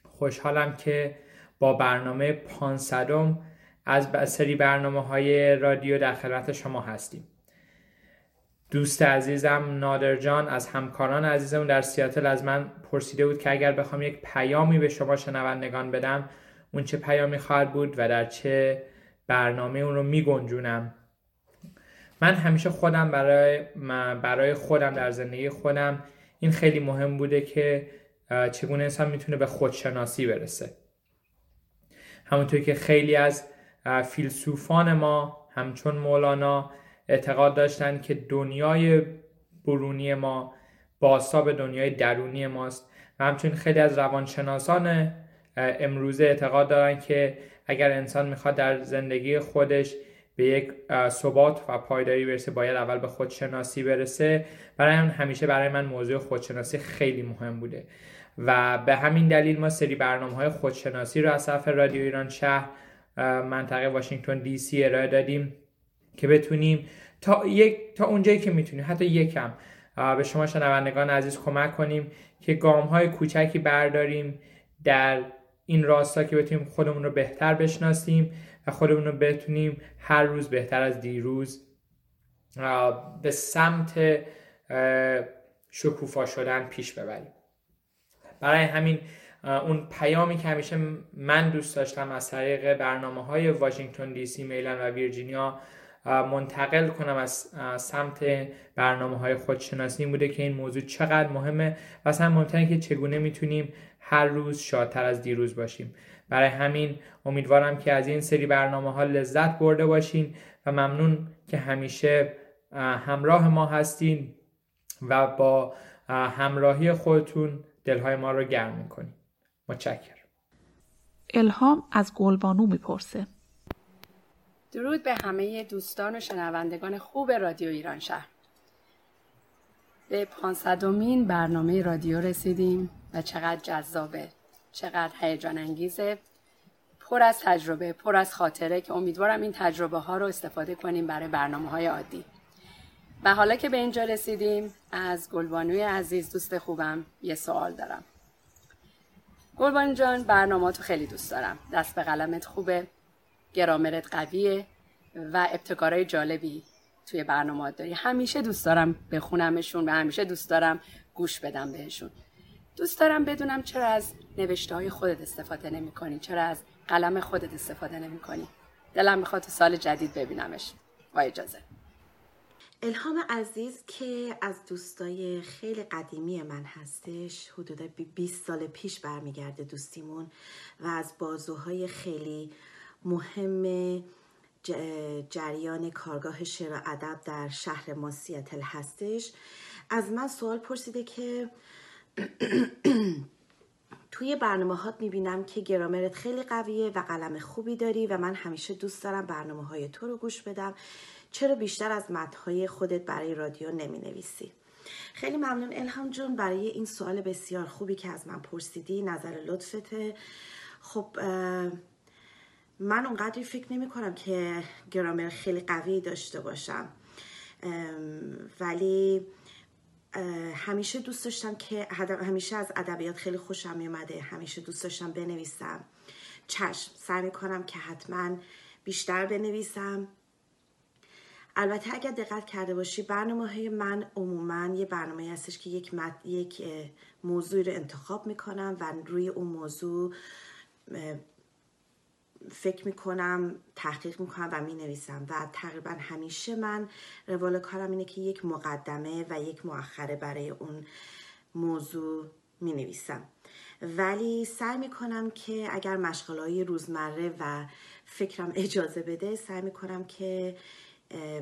خوشحالم که با برنامه پانصدم از سری برنامه های رادیو در خدمت شما هستیم. دوست عزیزم نادر جان از همکاران عزیزمون در سیاتل از من پرسیده بود که اگر بخوام یک پیامی به شما شنوندگان بدم اون چه پیامی خواهد بود و در چه برنامه اون رو می گنجونم من همیشه خودم برای, برای خودم در زندگی خودم این خیلی مهم بوده که چگونه انسان می‌تونه به خودشناسی برسه. همونطور که خیلی از فیلسوفان ما همچون مولانا اعتقاد داشتن که دنیای برونی ما به دنیای درونی ماست و همچنین خیلی از روانشناسان امروزه اعتقاد دارن که اگر انسان می‌خواد در زندگی خودش به یک ثبات و پایداری برسه باید اول به خودشناسی برسه. برای من همیشه برای من موضوع خودشناسی خیلی مهم بوده و به همین دلیل ما سری برنامه های خودشناسی رو از طرف رادیو ایران شهر منطقه واشنگتن دی سی ارائه دادیم. که بتونیم تا, یک، تا اونجایی که می‌تونیم حتی یکم به شما شنوندگان عزیز کمک کنیم که گام های کوچکی برداریم در این راستا که بتونیم خودمون رو بهتر بشناسیم و خودمون رو بتونیم هر روز بهتر از دیروز به سمت شکوفا شدن پیش ببریم. برای همین اون پیامی که همیشه من دوست داشتم از طریق برنامه های واشنگتن دی سی میلن و ویرجینیا منتقل کنم از سمت برنامه های خودشناسی این بوده که این موضوع چقدر مهمه و اصلا مهمتره که چگونه می‌تونیم هر روز شادتر از دیروز باشیم. برای همین امیدوارم که از این سری برنامه ها لذت برده باشین و ممنون که همیشه همراه ما هستین و با همراهی خودتون دلهای ما رو گرم می‌کنین. متشکرم. الهام از گلبانو می‌پرسه. درود به همه دوستان و شنوندگان خوب رادیو ایران شهر. به پانصدمین برنامه رادیو رسیدیم و چقدر جذابه چقدر هیجان انگیزه. پر از تجربه پر از خاطره که امیدوارم این تجربه ها رو استفاده کنیم برای برنامه های عادی. و حالا که به اینجا رسیدیم از گلبانوی عزیز دوست خوبم یه سوال دارم. گلبانو جان برنامه تو خیلی دوست دارم. دست به قلمت خوبه. گرامرت قویه و ابتکارهای جالبی توی برنامه داری. همیشه دوست دارم بخونمشون و همیشه دوست دارم گوش بدم بهشون. دوست دارم بدونم چرا از نوشته های خودت استفاده نمی کنی چرا از قلم خودت استفاده نمی کنی دلم می‌خواد تو سال جدید ببینمش. با اجازه. الهام عزیز که از دوستای خیلی قدیمی من هستش حدود 20 سال پیش برمیگرده دوستیمون و از بازوهای خیلی مهم جریان کارگاه شعر و ادب در شهر ما سیاتل هستش. از من سوال پرسیده که توی برنامه هات می‌بینم که گرامرت خیلی قویه و قلم خوبی داری و من همیشه دوست دارم برنامه های تو رو گوش بدم. چرا بیشتر از متنهای خودت برای رادیو نمی نویسی؟ خیلی ممنون. الهام جون برای این سوال بسیار خوبی که از من پرسیدی نظر لطفته. خب من اونقدری فکر نمی کنم که گرامر خیلی قوی داشته باشم. ولی همیشه دوست داشتم که همیشه از ادبیات خیلی خوشم میومده همیشه دوست داشتم بنویسم. چشم سعی می‌کنم که حتما بیشتر بنویسم. البته اگر دقت کرده باشی برنامه من عموما یه برنامه هستش که یک, مد... یک موضوع رو انتخاب می‌کنم و روی اون موضوع فکر می‌کنم تحقیق می‌کنم و می‌نویسم. و تقریبا همیشه من روال کارم اینه که یک مقدمه و یک مؤخره برای اون موضوع می‌نویسم. ولی سعی می‌کنم که اگر مشغله روزمره و فکرم اجازه بده سعی می‌کنم که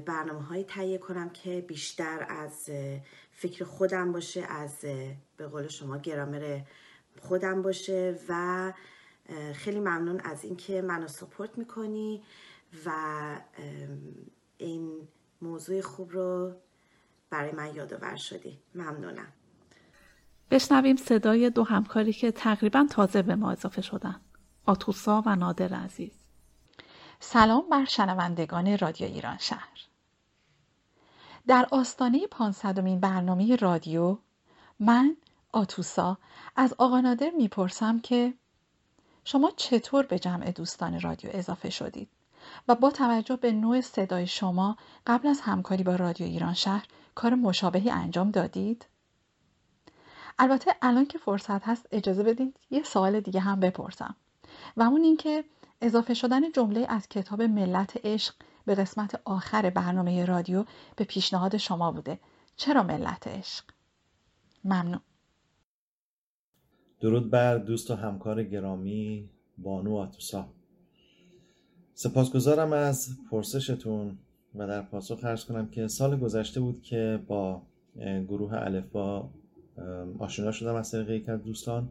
برنامه های تهیه کنم که بیشتر از فکر خودم باشه از به قول شما گرامر خودم باشه و خیلی ممنون از اینکه منو سپورت می‌کنی و این موضوع خوب رو برای من یادآور شدی. ممنونم. بشنویم صدای دو همکاری که تقریبا تازه به ما اضافه شدن. آتوسا و نادر عزیز. سلام بر شنوندگان رادیو ایران شهر. در آستانه پانصدمین برنامه رادیو من آتوسا از آقا نادر می‌پرسم که شما چطور به جمع دوستان رادیو اضافه شدید و با توجه به نوع صدای شما قبل از همکاری با رادیو ایران شهر کار مشابهی انجام دادید؟ البته الان که فرصت هست اجازه بدید یه سوال دیگه هم بپرسم و اون اینکه اضافه شدن جمله از کتاب ملت عشق به قسمت آخر برنامه رادیو به پیشنهاد شما بوده چرا ملت عشق؟ ممنون درود بر دوست و همکار گرامی بانو آتوسا. سپاسگزارم از پرسشتون و در پاسخ خرج کنم که سال گذشته بود که با گروه الفا آشنا شدم از طریق یک از دوستان.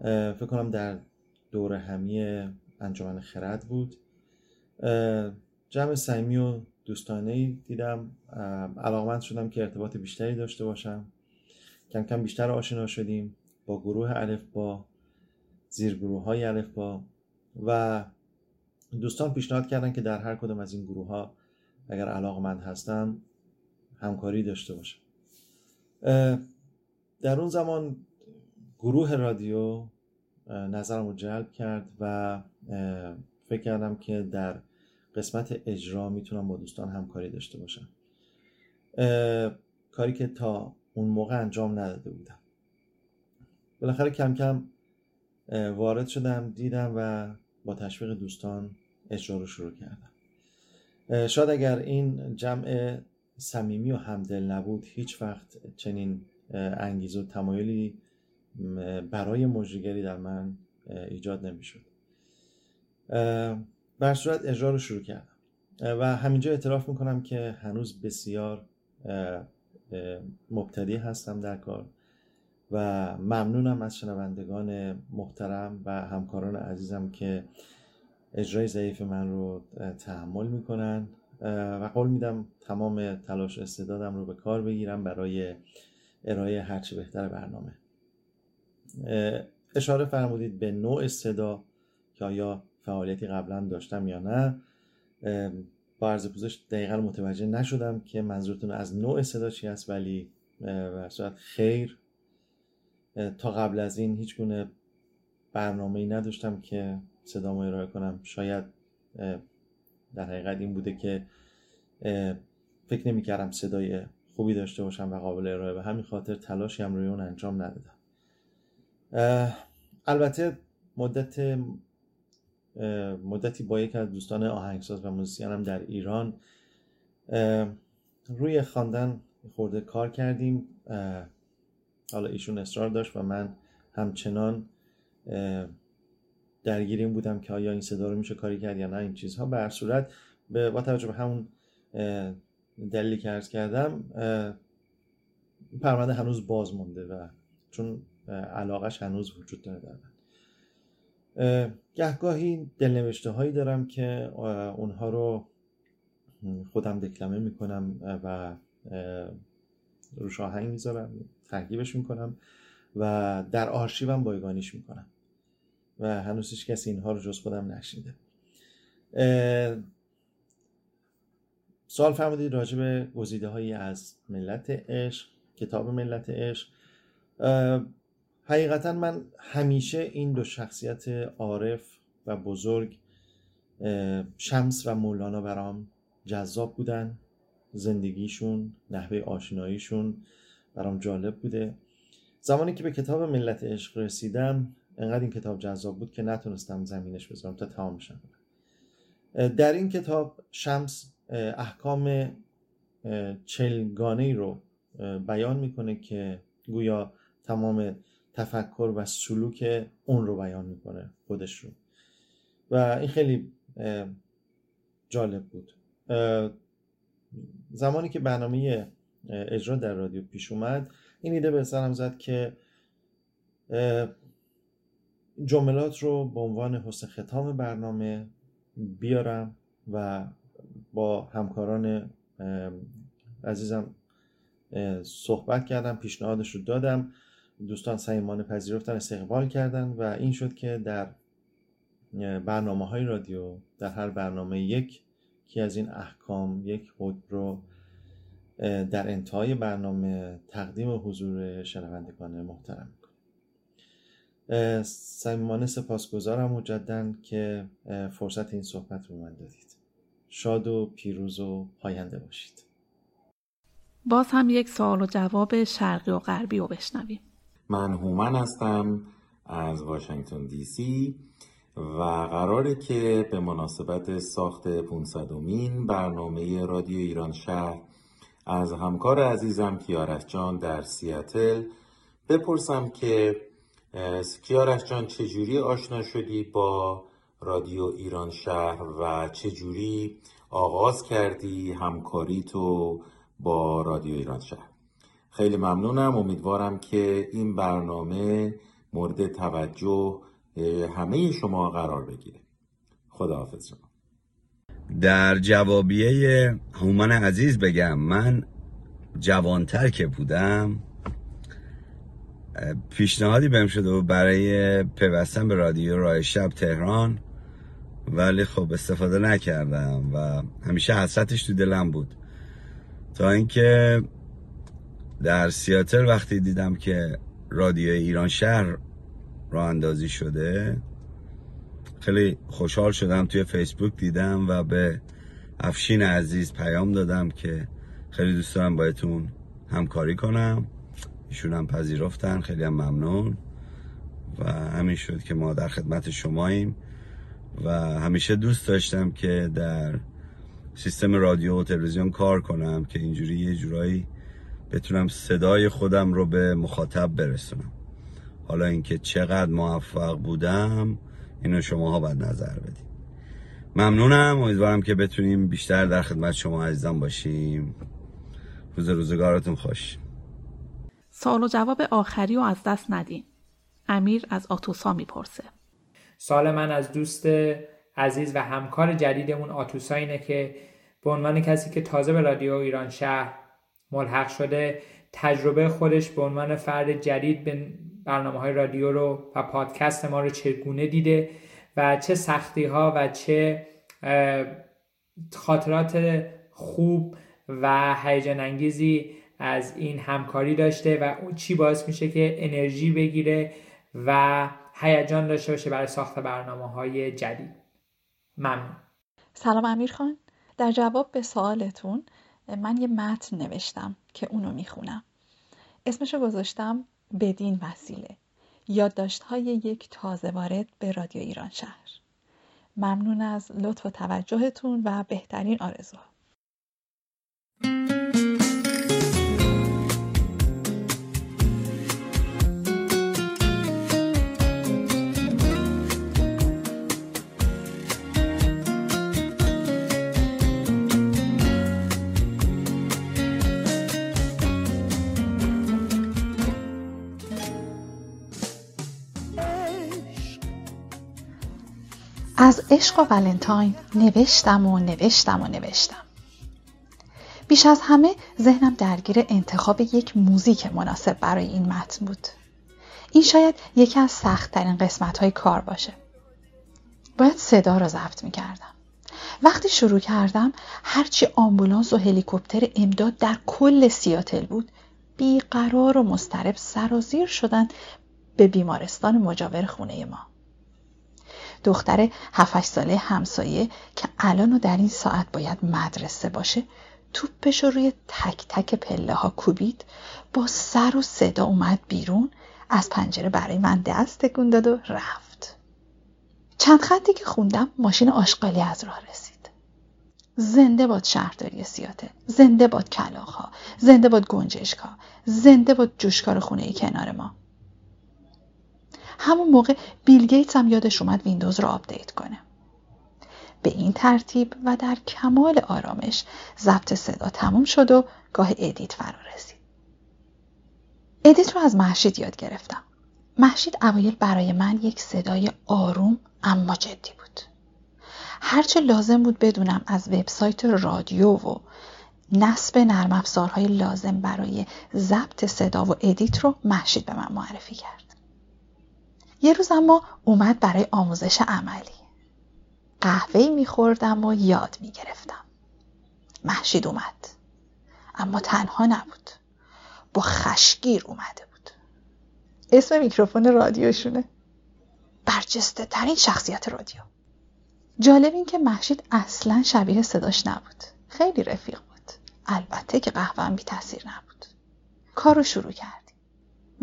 فکر کنم در دور همی انجمن خرد بود. جمع سیمی و دوستانه دیدم. علاقمند شدم که ارتباط بیشتری داشته باشم. کم کم بیشتر آشنا شدیم. با گروه الف با گروه های الف با و دوستان پیشنهاد کردن که در هر کدام از این گروه ها اگر علاقمند هستم همکاری داشته باشم. در اون زمان گروه رادیو نظرم رو جلب کرد و فکر کردم که در قسمت اجرا می‌تونم با دوستان همکاری داشته باشم. کاری که تا اون موقع انجام نداده بودم. بالاخره کم کم وارد شدم دیدم و با تشویق دوستان اجرا رو شروع کردم. شاید اگر این جمع صمیمی و همدل نبود هیچ وقت چنین انگیزه و تمایلی برای مجریگری در من ایجاد نمی‌شد. بر صورت اجرا رو شروع کردم. و همینجا اعتراف می‌کنم که هنوز بسیار مبتدی هستم در کار. و ممنونم از شنوندگان محترم و همکاران عزیزم که اجرای ضعیف من رو تحمل می‌کنن. و قول میدم تمام تلاش استعدادم رو به کار بگیرم برای ارائه هرچه بهتر برنامه. اشاره فرمودید به نوع صدا که آیا فعالیتی قبلا داشتم یا نه. با عرض پوزش دقیقا متوجه نشدم که منظورتون از نوع صدا چی است ولی صورت خیر تا قبل از این هیچ گونه برنامه ای نداشتم که صدا ارائه کنم. شاید در حقیقت این بوده که فکر نمی کردم صدای خوبی داشته باشم و قابل ارائه. به همین خاطر تلاشی هم روی اون انجام ندادم. البته مدت مدتی با یک از دوستان آهنگساز و موزیسین در ایران روی خواندن خورده کار کردیم. حالا ایشون اصرار داشت و من همچنان درگیر این بودم که آیا این صدا رو میشه کاری کرد یا نه این چیزها. به صورت با توجه به همون دلیلی که ارز کردم پرونده هنوز باز مونده و چون علاقش هنوز وجود داره در من. گهگاهی دلنوشته هایی دارم که اونها رو خودم دکلمه می‌کنم و روش آهنگ می‌ذارم ترکیبش می‌کنم و در آرشیوم بایگانیش می‌کنم. و هنوز هیچ کسی اینها رو جز خودم نشیده سوال فرمودید راجع به گزیده هایی از ملت عشق کتاب ملت عشق. حقیقتا من همیشه این دو شخصیت عارف و بزرگ شمس و مولانا برام جذاب بودن. زندگیشون نحوه آشناییشون برام جالب بوده. زمانی که به کتاب ملت عشق رسیدم انقدر این کتاب جذاب بود که نتونستم زمینش بذارم تا تمام بشم در این کتاب شمس احکام چلگانه رو بیان می‌کنه که گویا تمام تفکر و سلوک اون رو بیان می‌کنه خودش رو. و این خیلی جالب بود. زمانی که برنامه اجرا در رادیو پیش اومد این ایده به سرم زد که جملات رو به عنوان حسن ختام برنامه بیارم و با همکاران عزیزم صحبت کردم پیشنهادش رو دادم. دوستان صمیمانه پذیرفتن استقبال کردن و این شد که در برنامه های رادیو در هر برنامه یک که از این احکام یک خود رو در انتهای برنامه تقدیم حضور شنوندگان محترم می‌کنم صمیمانه سپاسگزارم مجددا که فرصت این صحبت رو من دادید. شاد و پیروز و پاینده باشید. باز هم یک سوال و جواب شرقی و غربی رو بشنویم. من هومن هستم از واشنگتن دی سی. و قراره که به مناسبت ساخت 500 برنامه رادیو ایران شهر از همکار عزیزم کیارش جان در سیاتل بپرسم که کیارش جان چجوری آشنا شدی با رادیو ایران شهر و چجوری آغاز کردی همکاری تو با رادیو ایران شهر؟ خیلی ممنونم امیدوارم که این برنامه مورد توجه همه شما قرار بگیره. خداحافظ شما. در جوابیه هومن عزیز بگم من جوانتر که بودم پیشنهادی بهم شده و برای پیوستن به رادیو راه شب تهران ولی خب استفاده نکردم و همیشه حسرتش تو دلم بود. تا اینکه در سیاتل وقتی دیدم که رادیو ایران شهر راه اندازی شده. خیلی خوشحال شدم توی فیسبوک دیدم و به افشین عزیز پیام دادم که خیلی دوست دارم بایتون همکاری کنم. ایشون هم پذیرفتن خیلی هم ممنون. و همین شد که ما در خدمت شماییم. و همیشه دوست داشتم که در سیستم رادیو و تلویزیون کار کنم که اینجوری یه جورایی بتونم صدای خودم رو به مخاطب برسونم. حالا اینکه چقدر موفق بودم اینو شماها باید نظر بدید ممنونم. امیدوارم که بتونیم بیشتر در خدمت شما عزیزان باشیم. روز روزگارتون خوش. سوال و جواب آخری رو از دست ندین. امیر از آتوسا می‌پرسه. سال من از دوست عزیز و همکار جدیدمون آتوسا اینه که به عنوان کسی که تازه به رادیو ایران شهر ملحق شده تجربه خودش به عنوان فرد جدید به برنامه های رادیو رو و پادکست ما رو چگونه دیده و چه سختی ها و چه خاطرات خوب و هیجان انگیزی از این همکاری داشته و اون چی باعث میشه که انرژی بگیره و هیجان داشته باشه برای ساخت برنامه های جدید. ممنون. سلام امیر خان. در جواب به سوالتون من یه متن نوشتم که اونو می‌خونم. اسمشو گذاشتم بدین وسیله. یادداشت های یک تازه وارد به رادیو ایران شهر. ممنون از لطف و توجهتون و بهترین آرزوها. از عشق و ولنتاین نوشتم و نوشتم و نوشتم. بیش از همه ذهنم درگیر انتخاب یک موزیک مناسب برای این متن بود. این شاید یکی از سختترین قسمت های کار باشه. باید صدا را ضبط می کردم وقتی شروع کردم هرچی آمبولانس و هلیکوپتر امداد در کل سیاتل بود بیقرار و مسترب سرازیر شدن به بیمارستان مجاور خونه ما. دختر 7 ساله همسایه که الان و در این ساعت باید مدرسه باشه توپش رو روی تک تک پله ها کوبید با سر و صدا اومد بیرون از پنجره برای من دست تکون داد و رفت. چند خطی که خوندم ماشین آشغالی از راه رسید. زنده باد شهرداری سیاته زنده باد کلاخ زنده باد گنجشکا زنده باد جوشکار خونه کنار ما. همون موقع بیل گیتس هم یادش اومد ویندوز رو update کنه. به این ترتیب و در کمال آرامش ضبط صدا تموم شد و گاه edit فرا رسید. edit رو از مهشید یاد گرفتم. مهشید اوایل برای من یک صدای آروم اما جدی بود. هرچه لازم بود بدونم از وبسایت رادیو و نصب نرم افزارهای لازم برای ضبط صدا و edit رو مهشید به من معرفی کرد. یه روز اما اومد برای آموزش عملی. قهوه میخوردم و یاد می‌گرفتم. مهشید اومد. اما تنها نبود. با خشگیر اومده بود. اسم میکروفون رادیوشونه. برجسته ترین شخصیت رادیو. جالب این که محشید اصلا شبیه صداش نبود. خیلی رفیق بود. البته که قهوه بی تاثیر نبود. کارو شروع کرد.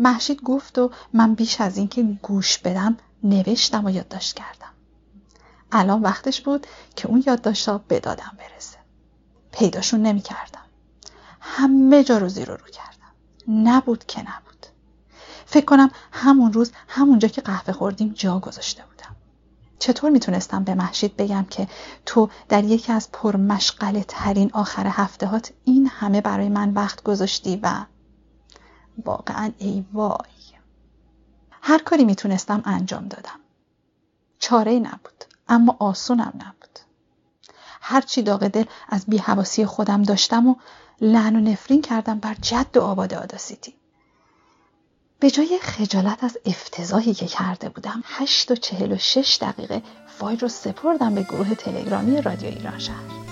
محشید گفت و من بیش از اینکه گوش بدم نوشتم و یادداشت کردم. الان وقتش بود که اون یادداشتها به دادم برسه. پیداشون نمی کردم. همه جا رو زیر رو کردم. نبود که نبود. فکر کنم همون روز همونجا که قهوه خوردیم جا گذاشته بودم. چطور می‌تونستم به محشید بگم که تو در یکی از پرمشغله ترین آخر هفتهات این همه برای من وقت گذاشتی و واقعا ای وای. هر کاری می‌تونستم انجام دادم. چاره نبود اما آسونم نبود. هرچی داغ دل از بیهواسی خودم داشتم و لعن و نفرین کردم بر جد و آباد آداسیتی به جای خجالت از افتضاحی که کرده بودم هشت و چهل و شش دقیقه فایل رو سپردم به گروه تلگرامی رادیو ایران شهر.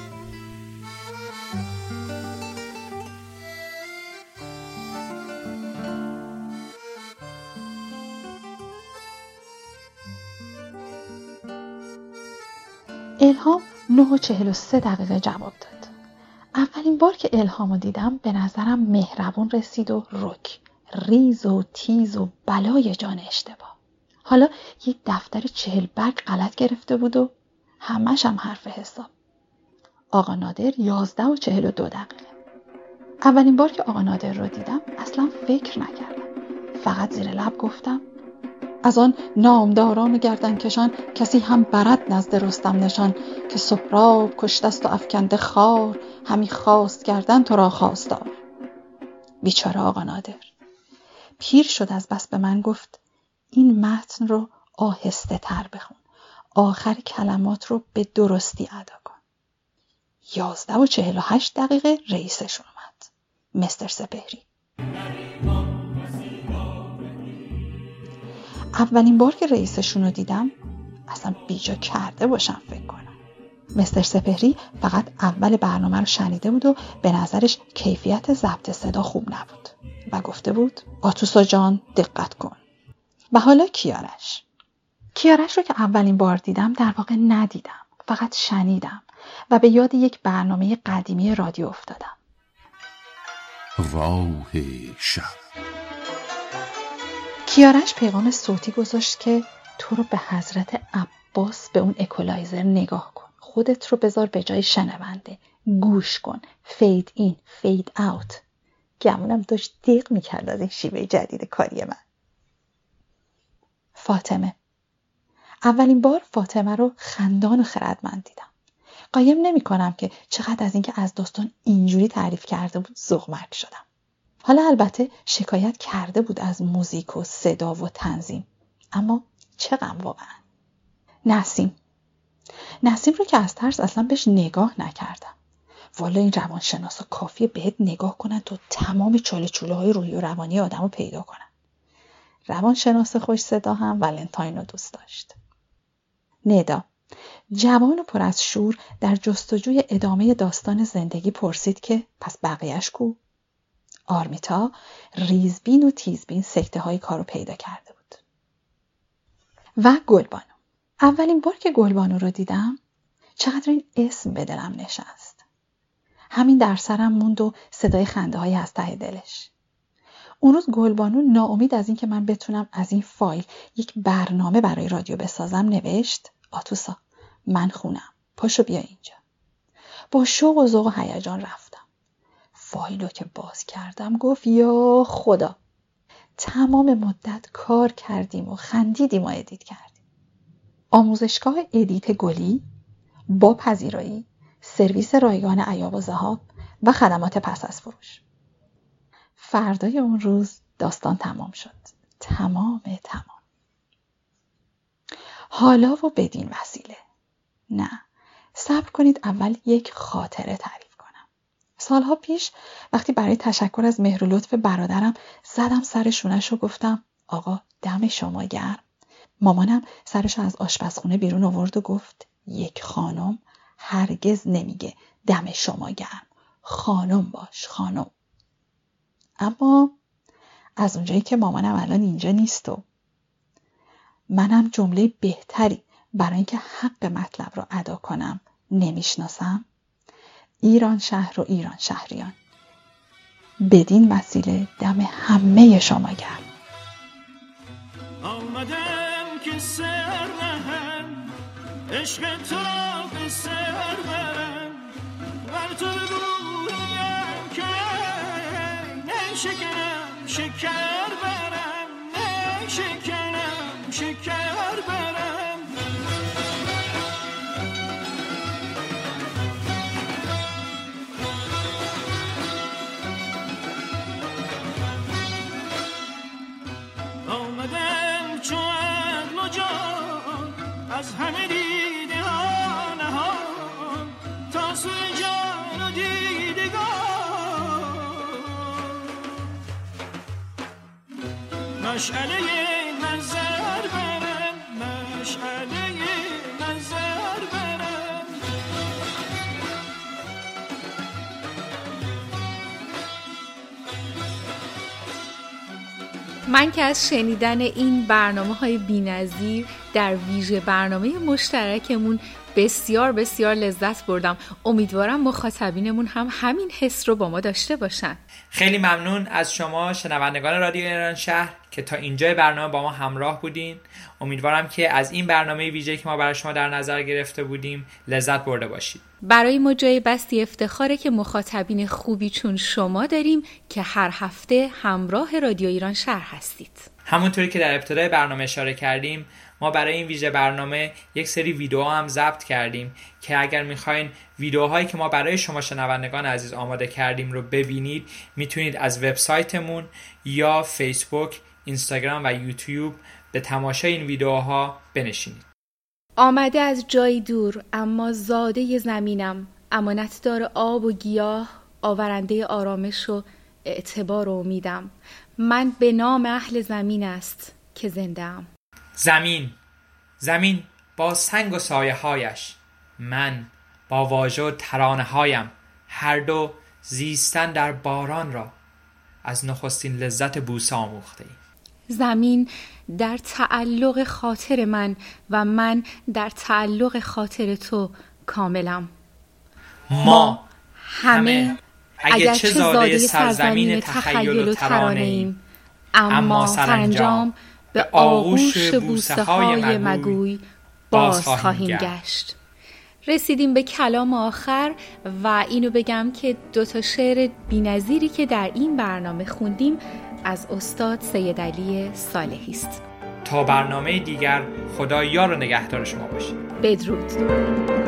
9 و 43 دقیقه جواب داد. اولین بار که الهامو دیدم به نظرم مهربون رسید و رک. ریز و تیز و بلای جان اشتباه. حالا یک دفتر چهل برگ غلط گرفته بود و همش هم حرف حساب. آقا نادر یازده و چهل و دو دقیقه اولین بار که آقا نادر رو دیدم اصلا فکر نکردم فقط زیر لب گفتم از آن نامداران گردن کشان کسی هم برد نزد رستم نشان که سهراب کشتست و افکنده خار همی خواست کردن تو را خواستار. بیچاره آقا نادر پیر شد از بس به من گفت این متن رو آهسته تر بخون آخر کلمات رو به درستی ادا کن. یازده و چهل و هشت دقیقه رئیسشون اومد. مستر سپهری. اولین بار که رئیسشون رو دیدم اصلا بیجا کرده باشم فکر کنم. مستر سپهری فقط اول برنامه رو شنیده بود و به نظرش کیفیت ضبط صدا خوب نبود و گفته بود آتوسا جان دقت کن. و حالا کیارش؟ کیارش رو که اولین بار دیدم در واقع ندیدم فقط شنیدم و به یاد یک برنامه قدیمی رادیو افتادم. راه شب. کیارش پیغام صوتی گذاشت که تو رو به حضرت عباس به اون اکولایزر نگاه کن. خودت رو بذار به جای شنونده. گوش کن. fade in fade out گمونم داشت دق می‌کرد از این شیوه جدید کاری من. فاطمه. اولین بار فاطمه رو خندان و خردمند دیدم. قایم نمی کنم که چقدر از اینکه از داستان اینجوری تعریف کرده بود ذوق‌مرگ شدم. حالا البته شکایت کرده بود از موزیک و صدا و تنظیم. اما چه غم واقعا. نسیم. نسیم رو که از ترس اصلا بهش نگاه نکردم. والا این روانشناسا کافیه بهت نگاه کنن تو تمام چاله چوله های روحی و روانی آدم رو پیدا کنن. روانشناس خوش صدا هم ولنتاین رو دوست داشت. ندا. جوان و پر از شور در جستجوی ادامه داستان زندگی پرسید که پس بقیهش کو؟ آرمیتا ریزبین و تیزبین سکته های کارو پیدا کرده بود. و گلبانو. اولین بار که گلبانو رو دیدم چقدر این اسم به دلم نشست. همین در سرم موند و صدای خنده های از ته دلش. اون روز گلبانو ناامید از اینکه من بتونم از این فایل یک برنامه برای رادیو بسازم نوشت آتوسا من خونم. پاشو بیا اینجا. با شوق و ذوق و هیجان رفتم فایل رو که باز کردم گفت یا خدا. تمام مدت کار کردیم و خندیدیم و edit کردیم. آموزشگاه edit گلی با پذیرایی سرویس رایگان ایاب و ذهاب و خدمات پس از فروش. فردای اون روز داستان تمام شد. تمام تمام. حالا و بدین وسیله. نه. صبر کنید اول یک خاطره تعریف سالها پیش وقتی برای تشکر از مهر و لطف برادرم زدم سر شونش و گفتم آقا دم شما گرم. مامانم سرش از آشپزخونه بیرون آورد و گفت یک خانم هرگز نمیگه دم شما گرم. خانم باش خانم. اما از اونجایی که مامانم الان اینجا نیست و منم جمله بهتری برای اینکه حق مطلب را ادا کنم نمی‌شناسم ایران شهر و ایران شهریان. بدین وسیله دم همه شما گرم. آمدم که سر نهم عشق تو را به سر برم. بر تو بگویم که نشکنم شکر از همه دیده ها نهان تا سوی جان و دیدگان. مشعله نظر برم مشعله نظر برم. من که از شنیدن این برنامه های بی در ویژه برنامه مشترکمون بسیار بسیار لذت بردم. امیدوارم مخاطبینمون هم همین حس رو با ما داشته باشن. خیلی ممنون از شما شنوندگان رادیو ایران شهر که تا اینجای برنامه با ما همراه بودین. امیدوارم که از این برنامه ویژه که ما برای شما در نظر گرفته بودیم لذت برده باشید. برای ما جای بستی افتخاره که مخاطبین خوبی چون شما داریم که هر هفته همراه رادیو ایران شهر هستید. همونطوری که در ابتدای برنامه اشاره کردیم ما برای این ویژه برنامه یک سری ویدیوها هم ضبط کردیم که اگر می‌خواین ویدیوهایی که ما برای شما شنوندگان عزیز آماده کردیم رو ببینید می‌تونید از وبسایتمون یا فیسبوک، اینستاگرام و یوتیوب به تماشای این ویدیوها بنشینید. آمده از جایی دور اما زاده زمینم. امانتدار آب و گیاه آورنده آرامش و اعتبار و امیدم. من به نام اهل زمین است که زنده ام. زمین. زمین با سنگ و سایه هایش. من با واژه و ترانه هایم. هر دو زیستن در باران را. از نخستین لذت بوسه آموخته ایم. زمین در تعلق خاطر من و من در تعلق خاطر تو کاملم. ما همه اگر چه زاده سرزمین تخیل و ترانه ایم اما سرانجام به آغوش بوسه های مگوی باز خواهیم گشت. رسیدیم به کلام آخر و اینو بگم که دو تا شعر بینظیری که در این برنامه خوندیم از استاد سید علی صالحی است. تا برنامه دیگر خدا یار و نگهدار شما باشید. بدرود.